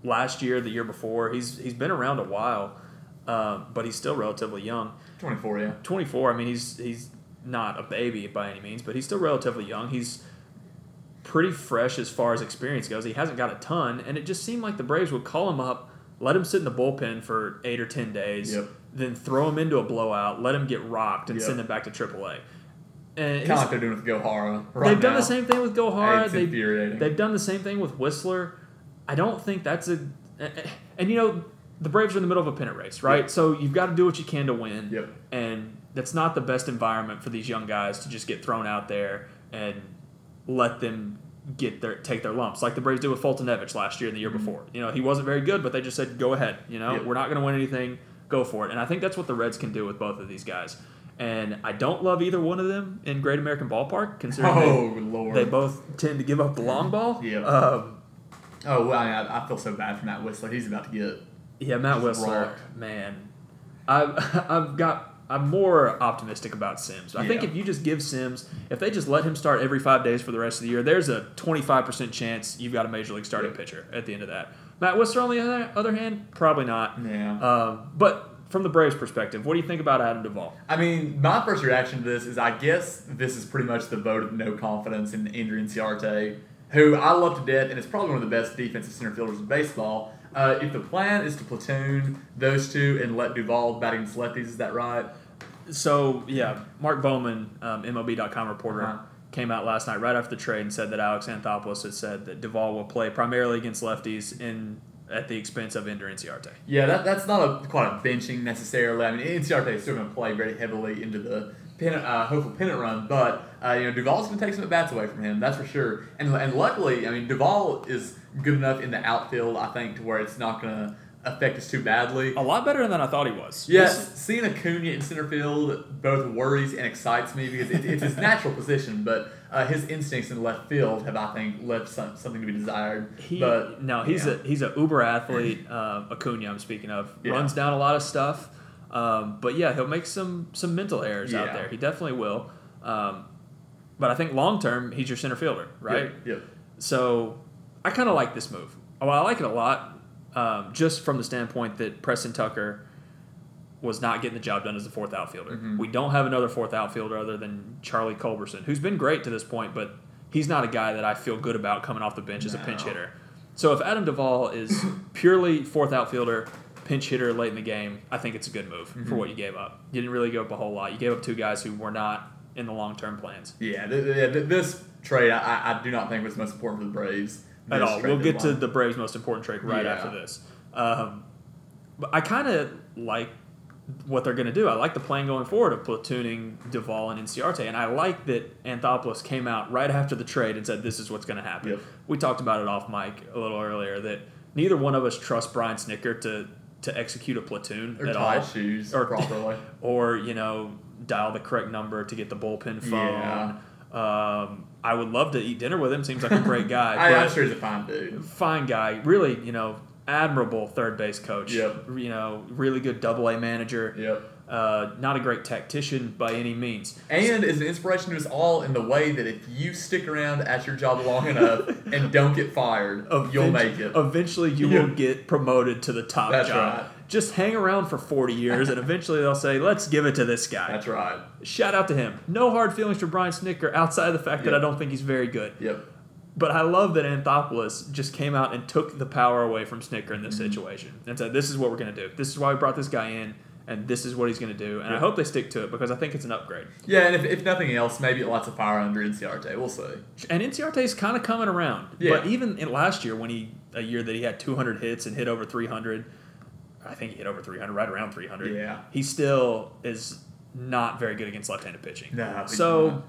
last year, the year before, he's he's been around a while, um, but he's still relatively young. twenty four. Yeah, 24. I mean, he's he's not a baby by any means, but he's still relatively young. He's pretty fresh as far as experience goes. He hasn't got a ton, and it just seemed like the Braves would call him up, let him sit in the bullpen for eight or ten days, Yep. then throw him into a blowout, let him get rocked, and Yep. send him back to AAA. And kind of like they're doing with Gohara. Right they've done now. the same thing with Gohara. It's They've, infuriating. they've done the same thing with Wisler. I don't think that's a. And you know, the Braves are in the middle of a pennant race, right? Yep. So you've got to do what you can to win. Yep. And that's not the best environment for these young guys to just get thrown out there and let them get their take their lumps, like the Braves did with Foltynewicz last year and the year Mhm. before. You know, he wasn't very good, but they just said, "Go ahead." You know, Yep. we're not going to win anything. Go for it. And I think that's what the Reds can do with both of these guys. And I don't love either one of them in Great American Ballpark, considering they- Oh lord. they both tend to give up the long ball. Yeah. Um, oh well, I, I, feel so bad for Matt Wisler. He's about to get. yeah, Matt Wisler, rocked. man. I've I've got I'm more optimistic about Sims. I think if you just give Sims, if they just let him start every five days for the rest of the year, there's a 25% chance you've got a major league starting Yeah. pitcher at the end of that. Matt Wisler, on the other, other hand, probably not. Yeah. Um, but from the Braves' perspective, what do you think about Adam Duvall? I mean, my first reaction to this is I guess this is pretty much the vote of no confidence in Ender Inciarte, who I love to death and is probably one of the best defensive center fielders in baseball. Uh, if the plan is to platoon those two and let Duvall bat against lefties, is that right? So yeah, Mark Bowman, um, MLB.com reporter, Uh-huh. came out last night right after the trade and said that Alex Anthopoulos had said that Duvall will play primarily against lefties in at the expense of Ender Inciarte. Yeah, that, that's not a quite a benching necessarily. I mean, Inciarte is still going to play very heavily into the pennant, uh, hopeful pennant run, but uh, you know Duvall's going to take some at bats away from him. That's for sure. And and luckily, I mean Duvall is good enough in the outfield, I think, to where it's not going to affect us too badly. A lot better than I thought he was. Yes, seeing Acuna in center field both worries and excites me because it, it's his natural position, but uh, his instincts in left field have, I think, left some, something to be desired. He but no, he's yeah. a he's a uber athlete. Uh, Acuna, I'm speaking of, Yeah. runs down a lot of stuff. Um, but yeah, he'll make some some mental errors out there. He definitely will. Um, but I think long term, he's your center fielder, right? Yep. yep. So I kind of like this move. Well, I like it a lot, um, just from the standpoint that Preston Tucker was not getting the job done as the fourth outfielder. Mhm. We don't have another fourth outfielder other than Charlie Culberson, who's been great to this point, but he's not a guy that I feel good about coming off the bench as a pinch hitter. So if Adam Duvall is purely fourth outfielder, pinch hitter late in the game, I think it's a good move for Mhm. what you gave up. You didn't really give up a whole lot. You gave up two guys who were not in the long term plans. Yeah, th- th- this trade I, I- I do not think was most important for the Braves. at all. We'll get to the Braves' most important trade right Yeah. after this. Um, but I kind of like what they're going to do. I like the plan going forward of platooning Duvall and Inciarte, and I like that Anthopoulos came out right after the trade and said this is what's going to happen. Yep. We talked about it off mic a little earlier that neither one of us trust Brian Snitker to to execute a platoon Or at all, shoes Or- properly. or you know dial the correct number to get the bullpen phone. Um, I would love to eat dinner with him. Seems like a great guy. I, I'm sure he's a fine dude. fine guy, really, you know, admirable third base coach. Yep. You know, really good double A manager. Yep. Uh, not a great tactician by any means. And is an inspiration to us all in the way that if you stick around at your job long enough and don't get fired, you'll make it. Eventually, you will get promoted to the top That's job. right. Just hang around for 40 years, and eventually they'll say, let's give it to this guy. That's right. Shout out to him. No hard feelings for Brian Snitker outside of the fact that I don't think he's very good. Yep. But I love that Anthopoulos just came out and took the power away from Snitker in this Mm-hmm. situation and said, "This is what we're going to do. This is why we brought this guy in, and this is what he's going to do." And I hope they stick to it because I think it's an upgrade. Yeah, and if, if nothing else, maybe it lights a fire under Inciarte. We'll see. And Inciarte's kind of coming around. Yeah. But even in last year, when he a year that he had 200 hits and hit over 300, I think he hit over 300, right around 300. Yeah. He still is not very good against left-handed pitching. No, So,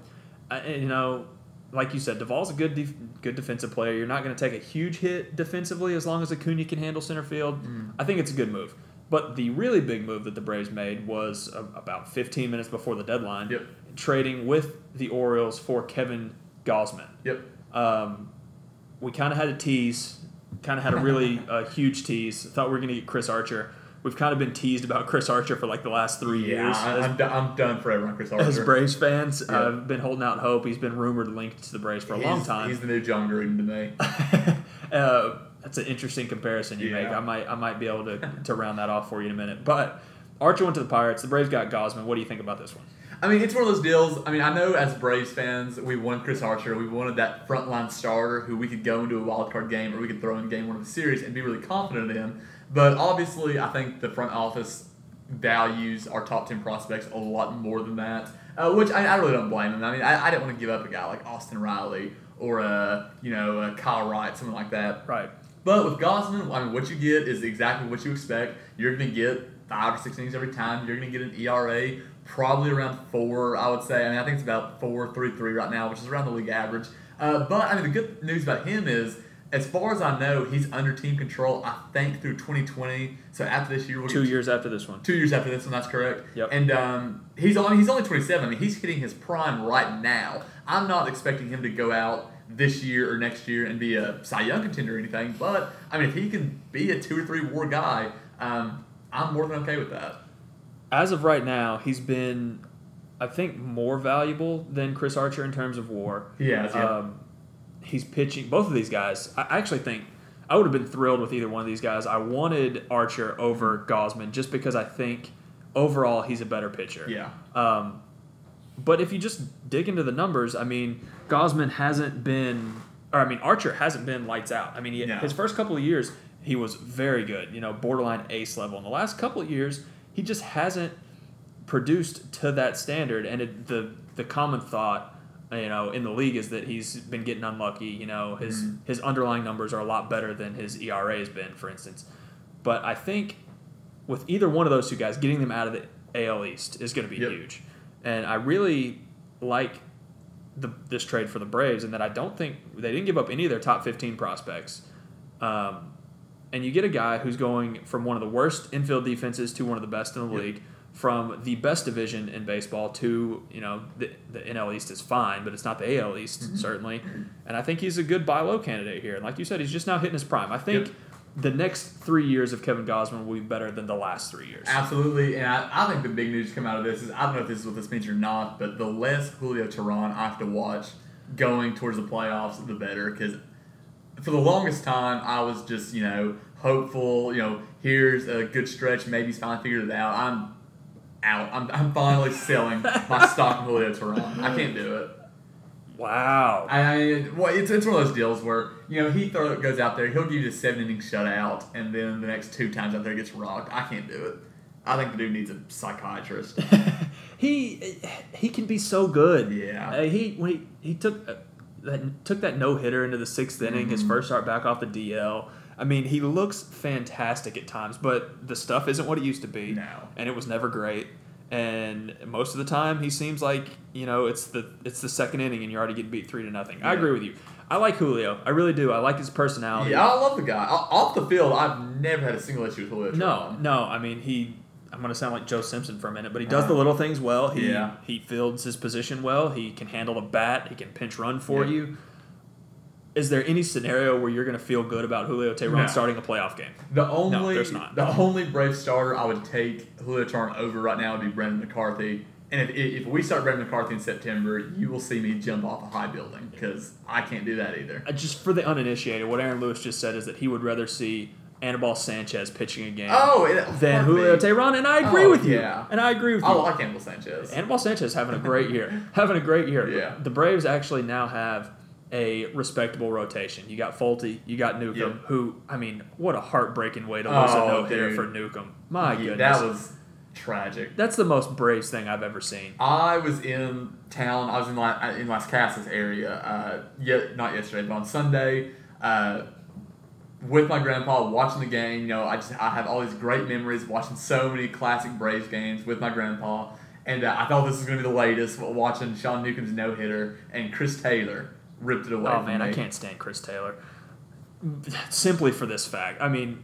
uh, you know, like you said, Duvall's a good def- good defensive player. You're not going to take a huge hit defensively as long as Acuna can handle center field. Mm. I think it's a good move. But the really big move that the Braves made was uh, about 15 minutes before the deadline, Yep. trading with the Orioles for Kevin Gausman. Yep. Um, we kind of had a tease, kind of had a really uh, huge tease. Thought we were going to get Chris Archer. We've kind of been teased about Chris Archer for like the last three Yeah, years. I, I'm, do- I'm done forever on Chris Archer. as Braves fans, Yeah. I've been holding out hope. He's been rumored linked to the Braves for a he's, long time. He's the new Jon Gruden to me. uh, that's an interesting comparison you Yeah. make. I might I might be able to, to round that off for you in a minute. But Archer went to the Pirates. The Braves got Gausman. What do you think about this one? I mean, it's one of those deals. I mean, I know as Braves fans, we wanted Chris Archer. We wanted that frontline starter who we could go into a wild card game or we could throw in game one of the series and be really confident in. But obviously, I think the front office values our top 10 prospects a lot more than that, uh, which I, I really don't blame them. I mean, I, I didn't want to give up a guy like Austin Riley or, uh, you know, uh, Kyle Wright, something like that. Right. But with Gausman, I mean, what you get is exactly what you expect. You're going to get five or six innings every time. You're going to get an ERA probably around four, I would say. I mean, I think it's about four, three, three right now, which is around the league average. Uh, but I mean, the good news about him is, as far as I know, he's under team control. I think through 2020. So after this year, we'll Two years after this one. Two years after this one, that's correct. Yep. And um, he's only he's only 27. I mean, he's hitting his prime right now. I'm not expecting him to go out this year or next year and be a Cy Young contender or anything. But I mean, if he can be a two or three WAR guy, um, I'm more than okay with that. As of right now, he's been, I think, more valuable than Chris Archer in terms of WAR. He has, yeah. Um, he's pitching both of these guys. I actually think I would have been thrilled with either one of these guys. I wanted Archer over Gausman just because I think overall he's a better pitcher. yeah. Um, but if you just dig into the numbers, I mean, Gausman hasn't been, or I mean, Archer hasn't been lights out. I mean, he, No. his first couple of years, he was very good, you know, borderline ace level. In the last couple of years, he just hasn't produced to that standard. And it, the the common thought, you know, in the league is that he's been getting unlucky. You know, his Mhm. his underlying numbers are a lot better than his ERA has been, for instance. But I think with either one of those two guys, getting them out of the AL East is going to be Yep. huge. And I really like the this trade for the Braves, and that I don't think they didn't give up any of their top fifteen prospects. Um, and you get a guy who's going from one of the worst infield defenses to one of the best in the Yep. league, from the best division in baseball to you know the the NL East is fine, but it's not the AL East Mm-hmm. certainly. And I think he's a good buy low candidate here. And like you said, he's just now hitting his prime. I think. Yep. The next three years of Kevin Gausman will be better than the last three years. Absolutely, and I, I think the big news to come out of this is I don't know if this is what this means or not, but the less Julio Teheran I have to watch going towards the playoffs, the better. Because for the longest time, I was just you know hopeful. You know, here's a good stretch, maybe he's finally figured it out. I'm out. I'm, I'm finally selling my stock in Julio Teheran. I can't do it. Wow. I, well, it's, it's one of those deals where you know he throw, goes out there, he'll give you a seven inning shutout, and then the next two times out there he gets rocked. I can't do it. I think the dude needs a psychiatrist. he he can be so good. Yeah. Uh, he when he, he took uh, that took that no hitter into the 6th inning, his Mhm. first start back off the DL, I mean, he looks fantastic at times, but the stuff isn't what it used to be. No. And it was never great. And most of the time, he seems like you know it's the it's the second inning, and you're already getting beat three to nothing. I agree with you. I like Julio. I really do. I like his personality. Yeah, I love the guy. Off the field, I've never had a single issue with Julio. No, no. I mean, he. I'm gonna sound like Joe Simpson for a minute, but he does the Uh, little things well. He yeah. he fields his position well. He can handle the bat. He can pinch run for Yeah. you. Is there any scenario where you're gonna feel good about Julio Teheran No. starting a playoff game? The only there's not. the only Brave starter I would take Julio Teheran over right now would be Brandon McCarthy. And if, if we start Brandon McCarthy in September, you will see me jump off a high building because I can't do that either. Just for the uninitiated, what Aaron Lewis just said is that he would rather see Anibal Sanchez pitching a game Oh, it, than. Julio Tehran, and I oh, agree Oh, with you. yeah. And I agree with oh, you. I like Anibal Sanchez. Anibal Sanchez having a great year. having a great year. Yeah. The Braves actually now have a respectable rotation. You got Folty, you got Newcomb, Yep. who I mean, what a heartbreaking way to lose a Oh, no hitter for Newcomb. My Yeah, goodness. that was tragic. That's the most Braves thing I've ever seen. I was in town. I was in La- in Las Casas area. Uh, yet not yesterday, but on Sunday, uh, with my grandpa watching the game. You know, I just I have all these great memories watching so many classic Braves games with my grandpa. And uh, I thought this was going to be the latest. Watching Sean Newcomb's no hitter and Chris Taylor ripped it away. Oh man, me. I can't stand Chris Taylor. Simply for this fact. I mean,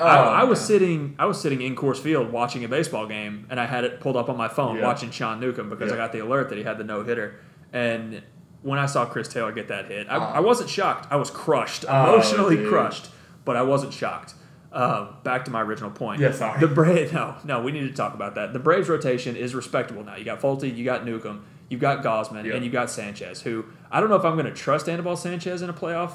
Oh, I, I was man. sitting I was sitting in Coors Field watching a baseball game, and I had it pulled up on my phone Yeah. watching Sean Newcomb because I got the alert that he had the no hitter. And when I saw Chris Taylor get that hit, I, Oh. I wasn't shocked. I was crushed, Oh, emotionally dude. crushed, but I wasn't shocked. Um, back to my original point. Yeah, sorry. The Braves, no, no, we need to talk about that. The Braves rotation is respectable now. You got Folty, you got Newcomb, you've got Gausman, Yep. and you've got Sanchez. Who I don't know if I'm going to trust Anibal Sanchez in a playoff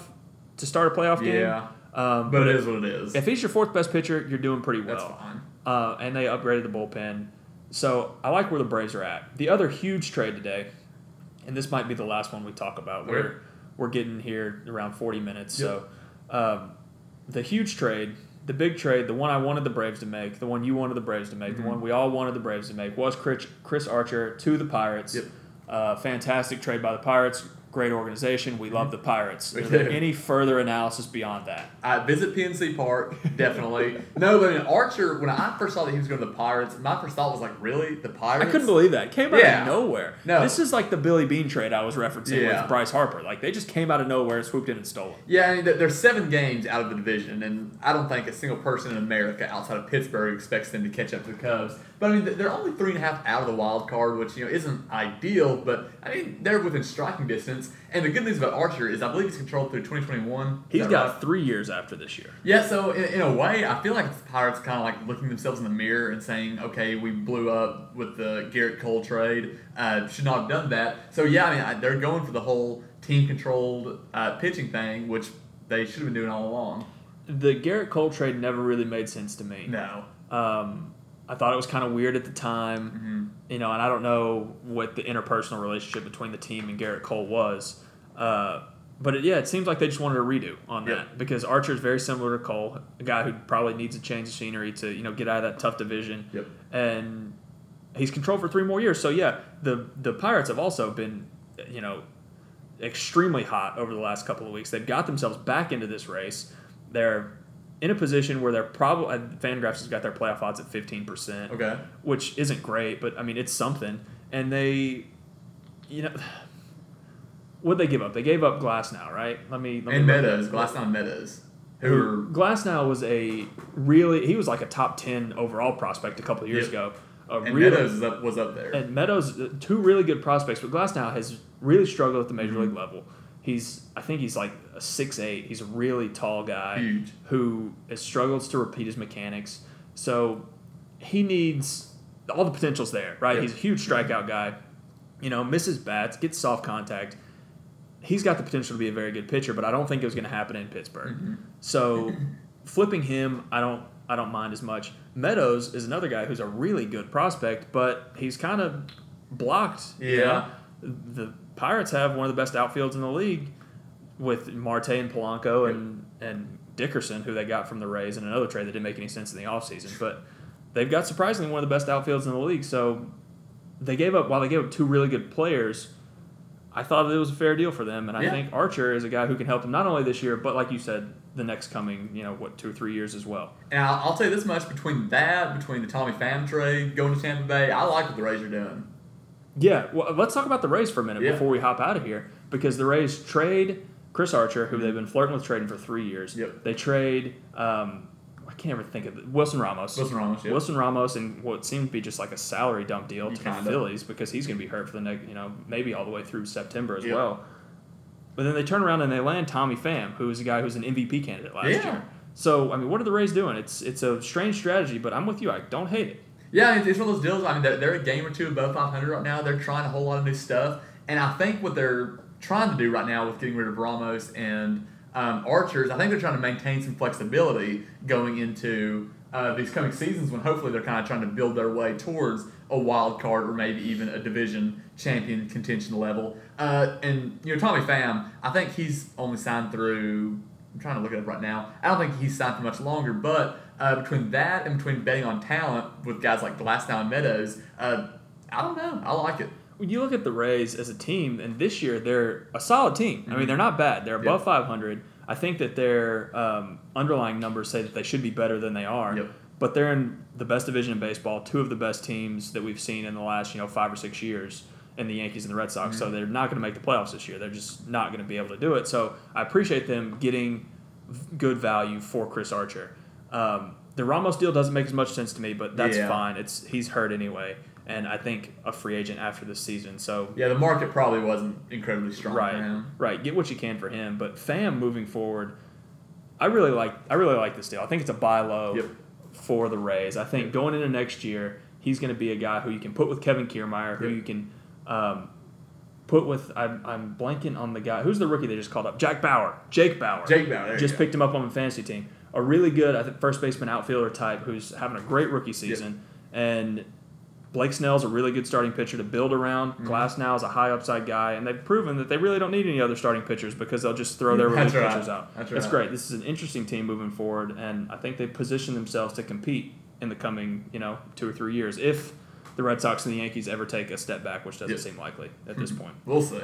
to start a playoff game. Yeah, Um, but it is what it is. if he's your fourth best pitcher, you're doing pretty well. That's fine. Uh, and they upgraded the bullpen. So I like where the Braves are at. The other huge trade today, and this might be the last one we talk about. We're Okay. we're getting here around 40 minutes. Yep. So um, the huge trade, the big trade, the one I wanted the Braves to make, the one you wanted the Braves to make, Mhm. the one we all wanted the Braves to make was Chris, Chris Archer to the Pirates. Yep. Uh, fantastic trade by the Pirates. Great organization. We love the Pirates. Is there any further analysis beyond that? I visit PNC Park, definitely. no, but I mean, Archer, when I first saw that he was going to the Pirates, my first thought was like, really? The Pirates? I couldn't believe that. It came out Yeah. of nowhere. No. This is like the Billy Beane trade I was referencing Yeah. with Bryce Harper. Like they just came out of nowhere, swooped in and stole him. Yeah, I mean, there- there's seven games out of the division, and I don't think a single person in America outside of Pittsburgh expects them to catch up to the Cubs. But I mean, they're only three and a half out of the wild card, which you know isn't ideal. But I mean, they're within striking distance. And the good news about Archer is, I believe he's controlled through 2021. He's got right? three years after this year. Yeah, so in, in a way, I feel like the Pirates kind of like looking themselves in the mirror and saying, okay, we blew up with the Gerrit Cole trade. Uh, should not have done that. So yeah, I mean, I, they're going for the whole team controlled uh, pitching thing, which they should have been doing all along. The Gerrit Cole trade never really made sense to me. No. Um, I thought it was kind of weird at the time, hmm you know, and I don't know what the interpersonal relationship between the team and Gerrit Cole was. Uh, but it, yeah, it seems like they just wanted a redo on that Yeah. because Archer is very similar to Cole, a guy who probably needs a change of scenery to you know get out of that tough division. Yep. and he's controlled for three more years. So yeah, the the Pirates have also been, you know, extremely hot over the last couple of weeks. They've got themselves back into this race. They're in a position where they're probably Fangraphs has got their playoff odds at fifteen percent, Okay. which isn't great, but I mean it's something. And they, you know. What they give up? They gave up Glasnow, right? Let me. Let And me Meadows, Glasnow Meadows, who were Glasnow was a really he was like a top ten overall prospect a couple of years Yep. ago. A and really, Meadows up, was up there. and Meadows, uh, two really good prospects, but Glasnow has really struggled at the major Mhm. league level. He's, I think he's like a six eight. He's a really tall guy Huge. who has struggles to repeat his mechanics. So he needs all the potential's there, right? Yep. He's a huge strikeout guy. You know, misses bats, gets soft contact. He's got the potential to be a very good pitcher, but I don't think it was going to happen in Pittsburgh. Mhm. So flipping him, I don't I don't mind as much. Meadows is another guy who's a really good prospect, but he's kind of blocked. you Yeah. know? The Pirates have one of the best outfields in the league with Marte and Polanco and, and Dickerson, who they got from the Rays, in another trade that didn't make any sense in the offseason. But they've got surprisingly one of the best outfields in the league. So they gave up, while they gave up two really good players, I thought it was a fair deal for them, and I Yeah. think Archer is a guy who can help them not only this year, but like you said, the next coming, you know, what two or three years as well. And I'll, I'll tell you this much: between that, between the Tommy Pham trade going to Tampa Bay, I like what the Rays are doing. Yeah, well, let's talk about the Rays for a minute Yeah. before we hop out of here because the Rays trade Chris Archer, who they've been flirting with trading for three years. Yep. They trade. Um, I can't ever think of it. Wilson Ramos. Wilson Ramos, yep. Wilson Ramos, and what seemed to be just like a salary dump deal to Kinda. the Phillies because he's going to be hurt for the next, you know, maybe all the way through September as Yep. well. But then they turn around and they land Tommy Pham, who is a guy who's an MVP candidate last Yeah. year. So I mean, what are the Rays doing? It's it's a strange strategy, but I'm with you. I don't hate it. Yeah, it's, it's one of those deals. I mean, they're, they're a game or two above 500 right now. They're trying a whole lot of new stuff, and I think what they're trying to do right now with getting rid of Ramos and um, Archers, I think they're trying to maintain some flexibility going into uh, these coming seasons when hopefully they're kind of trying to build their way towards a wild card or maybe even a division champion contention level. Uh, and you know, Tommy Pham, I think he's only signed through. I'm trying to look it up right now. I don't think he's signed for much longer, but uh, between that and between betting on talent with guys like Glasnow and Meadows, uh, I don't know. I like it. when you look at the Rays as a team, and this year they're a solid team. I mean, they're not bad. They're above Yep. 500. I think that their um, underlying numbers say that they should be better than they are. Yep. But they're in the best division in baseball, two of the best teams that we've seen in the last you know five or six years in the Yankees and the Red Sox. So they're not going to make the playoffs this year. They're just not going to be able to do it. So I appreciate them getting good value for Chris Archer. Um, the Ramos deal doesn't make as much sense to me, but that's Yeah. fine. It's he's hurt anyway, and I think a free agent after the season. So Yeah, the market probably wasn't incredibly strong right, for him. right. Get what you can for him, but Pham moving forward, I really like. I really like this deal. I think it's a buy low Yep. for the Rays. I think Yep. going into next year, he's going to be a guy who you can put with Kevin Kiermaier, who Yep. you can um, put with. I'm, I'm blanking on the guy. Who's the rookie they just called up? Jack Bauer. Jake Bauer. Jake Bauer, just picked him up on the fantasy team. A really good, I think, first baseman outfielder type who's having a great rookie season. And Blake Snell's a really good starting pitcher to build around. Mm-hmm. Glasnow is a high upside guy, and they've proven that they really don't need any other starting pitchers because they'll just throw their relief right. pitchers out. That's It's right. great. This is an interesting team moving forward, and I think they've positioned themselves to compete in the coming, you know, two or three years if the Red Sox and the Yankees ever take a step back, which doesn't Yeah. seem likely at this point. We'll see.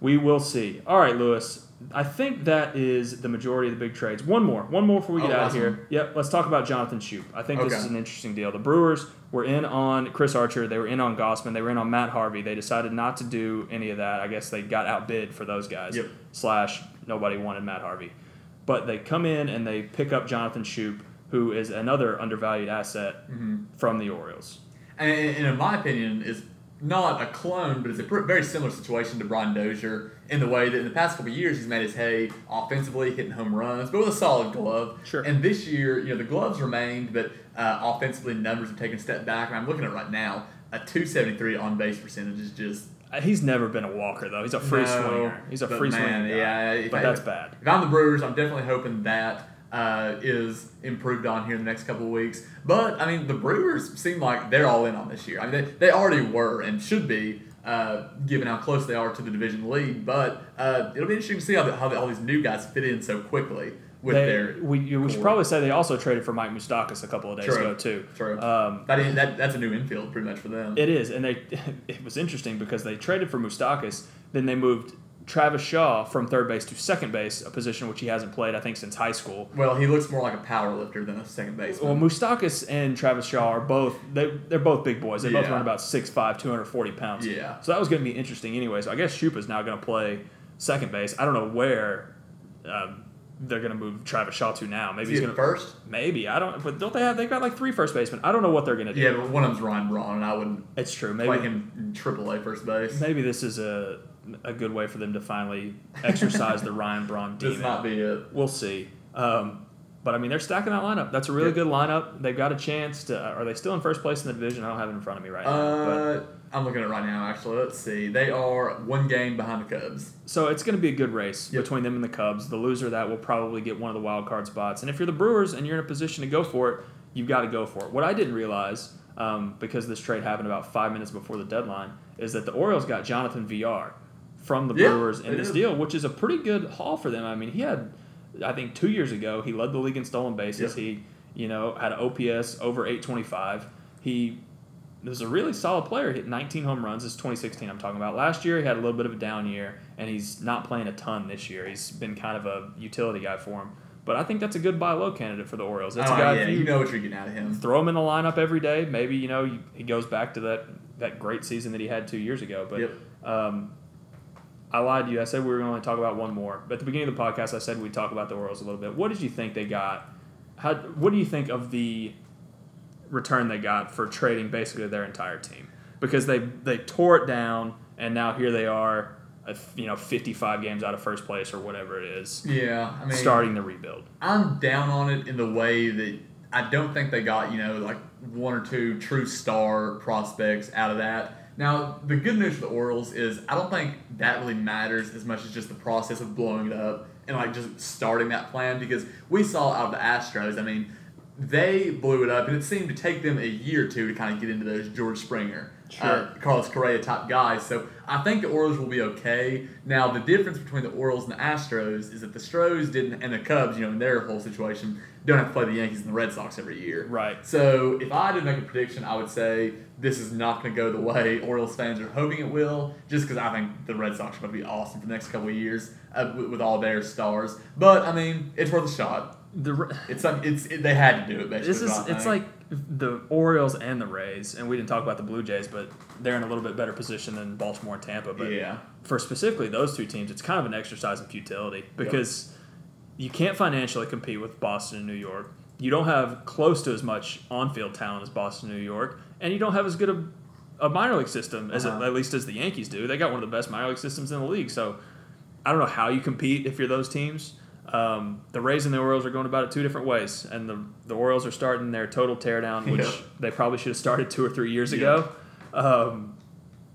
We will see. All right, Lewis. I think that is the majority of the big trades. One more. One more before we get Oh, out of here. Yep, let's talk about Jonathan Schoop. I think this is an interesting deal. The Brewers were in on Chris Archer. They were in on Gausman. They were in on Matt Harvey. They decided not to do any of that. I guess they got outbid for those guys. Yep. Slash, nobody wanted Matt Harvey. But they come in and they pick up Jonathan Schoop, who is another undervalued asset Mm-hmm. from the Orioles. And, and in my opinion, is not a clone, but it's a pr- very similar situation to Brian Dozier in the way that in the past couple of years he's made his hay offensively, hitting home runs, but with a solid glove. Sure. And this year, you know, the gloves remained, but uh, offensively numbers have taken a step back. And I'm looking at right now, a 273 on base percentage is just Uh, He's never been a walker though. He's a free No, swinger. He's a free man, swinger guy. yeah, but I- that's bad. If I'm the Brewers, I'm definitely hoping that uh, is improved on here in the next couple of weeks. But I mean, the Brewers seem like they're all in on this year. I mean, they, they already were and should be. Uh, given how close they are to the division lead, but uh, it'll be interesting to see how, the, how the, all these new guys fit in so quickly with They- their. we, we should probably say they also traded for Mike Moustakas a couple of days True. ago too. True. Um, that, is, that that's a new infield pretty much for them. it is, and they it was interesting because they traded for Moustakas, then they moved Travis Shaw from third base to second base, a position which he hasn't played I think since high school. well, he looks more like a power lifter than a second baseman. Well, Moustakas and Travis Shaw are both they they're both big boys. They both run about 6'5", 240 pounds. Yeah. So that was going to be interesting anyway. So I guess Shupa's now going to play second base. I don't know where um, they're going to move Travis Shaw to now. Maybe he's going to first? Maybe I don't. But don't they have? They've got like three first basemen. I don't know what they're gonna do. Yeah, but one of them's Ryan Braun, and I wouldn't it's true. play Maybe him in Triple A first base. maybe this is a a good way for them to finally exercise the Ryan Braun This demon. not be it. We'll see. Um, but I mean, they're stacking that lineup. That's a really Yeah. good lineup. They've got a chance to. Are they still in first place in the division? I don't have it in front of me right now. But, Uh, I'm looking at it right now. Actually, let's see. They are one game behind the Cubs. so it's going to be a good race Yep. between them and the Cubs. The loser of that will probably get one of the wild card spots. And if you're the Brewers and you're in a position to go for it, you've got to go for it. What I didn't realize, um, because this trade happened about five minutes before the deadline, is that the Orioles got Jonathan Villar from the Yeah, Brewers in this did. deal, which is a pretty good haul for them. I mean, he had, I think, two years ago, he led the league in stolen bases. Yep. He, you know, had an OPS over 825. He was a really solid player. He Hit 19 home runs. This 2016 I'm talking about. Last year he had a little bit of a down year, and he's not playing a ton this year. He's been kind of a utility guy for him. But I think that's a good buy low candidate for the Orioles. That's oh, a guy yeah, if you know what you're getting out of him. throw him in the lineup every day. Maybe you know you- he goes back to that that great season that he had two years ago. But Yep. um, I lied to you. I said we were going to talk about one more. But at the beginning of the podcast, I said we'd talk about the Orioles a little bit. What did you think they got? How? What do you think of the return they got for trading basically their entire team? Because they they tore it down, and now here they are, you know, 55 games out of first place or whatever it is, Yeah, I mean, starting the rebuild. I'm down on it in the way that I don't think they got, you know, like one or two true star prospects out of that. Now, the good news for the Orioles is I don't think that really matters as much as just the process of blowing it up and like just starting that plan because we saw out of the Astros, I mean, they blew it up and it seemed to take them a year or two to kind of get into those George Springer, Sure. uh, Carlos Correa type guys. So I think the Orioles will be okay. Now the difference between the Orioles and the Astros is that the Stros didn't and the Cubs, you know, in their whole situation, don't have to play the Yankees and the Red Sox every year. Right. So if I had to make a prediction, I would say this is not going to go the way Orioles fans are hoping it will, just because I think the Red Sox are going to be awesome for the next couple of years uh, with, with all their stars. But I mean, it's worth a shot. The re- It's it's it, they had to do it. Basically, This is it's like the Orioles and the Rays, and we didn't talk about the Blue Jays, but they're in a little bit better position than Baltimore and Tampa. But yeah, for specifically those two teams, it's kind of an exercise in futility because you can't financially compete with Boston and New York. You don't have close to as much on-field talent as Boston and New York, and you don't have as good a, a minor league system as Uh-huh. at least as the Yankees do. They got one of the best minor league systems in the league. So I don't know how you compete if you're those teams. Um, the Rays and the Orioles are going about it two different ways, and the the Orioles are starting their total teardown, which Yeah. they probably should have started two or three years Yeah. ago. Um,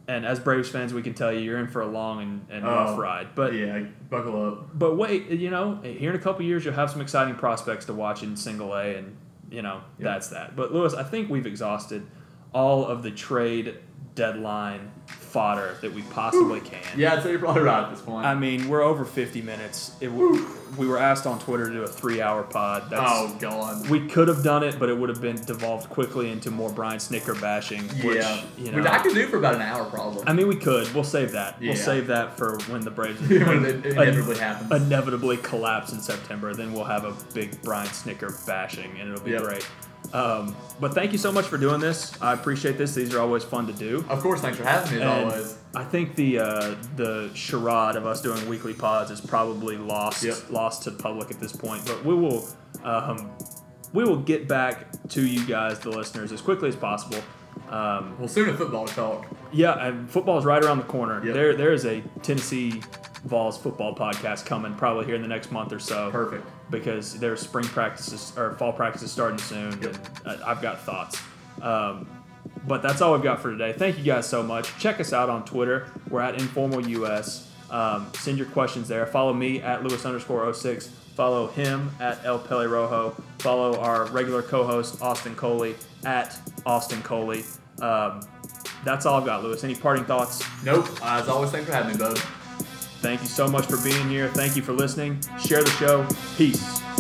and as Braves fans, we can tell you you're in for a long and, and oh, rough Oh, ride. But yeah, buckle up. but wait, you know, here in a couple years, you'll have some exciting prospects to watch in Single A, and you know Yeah. that's that. But Lewis, I think we've exhausted all of the trade deadline fodder that we possibly can. Yeah, I'd say you're probably right at this point. I mean, we're over 50 minutes. It, w- we were asked on Twitter to do a three-hour pod. That's, oh god. We could have done it, but it would have been devolved quickly into more Brian Snitker bashing. Which, yeah, you know, which I could do for about an hour probably. I mean, we could. We'll save that. Yeah. We'll save that for when the Braves when it inevitably happens. inevitably collapse in September. Then we'll have a big Brian Snitker bashing, and it'll be Yep. great. Um, but thank you so much for doing this. I appreciate this. These are always fun to do. of course, thanks for having me as And always. I think the uh, the charade of us doing weekly pods is probably lost Yep. lost to the public at this point. But we will um, we will get back to you guys, the listeners, as quickly as possible. Um, Well, soon a football talk. yeah, and football's right around the corner. Yep. There there is a Tennessee Vols football podcast coming probably here in the next month or so Perfect. Because there's spring practices or fall practices starting soon. Yep. And I- I've got thoughts. Um, but that's all we've got for today. Thank you guys so much. Check us out on Twitter. We're at Informal US. Um, send your questions there. Follow me at Lewis underscore 06. Follow him at El Pele Rojo. Follow our regular co-host Austin Coley at Austin Coley. Um, that's all I've got, Lewis. Any parting thoughts? Nope. As always, thanks for having me, bud. Thank you so much for being here. Thank you for listening. Share the show. Peace.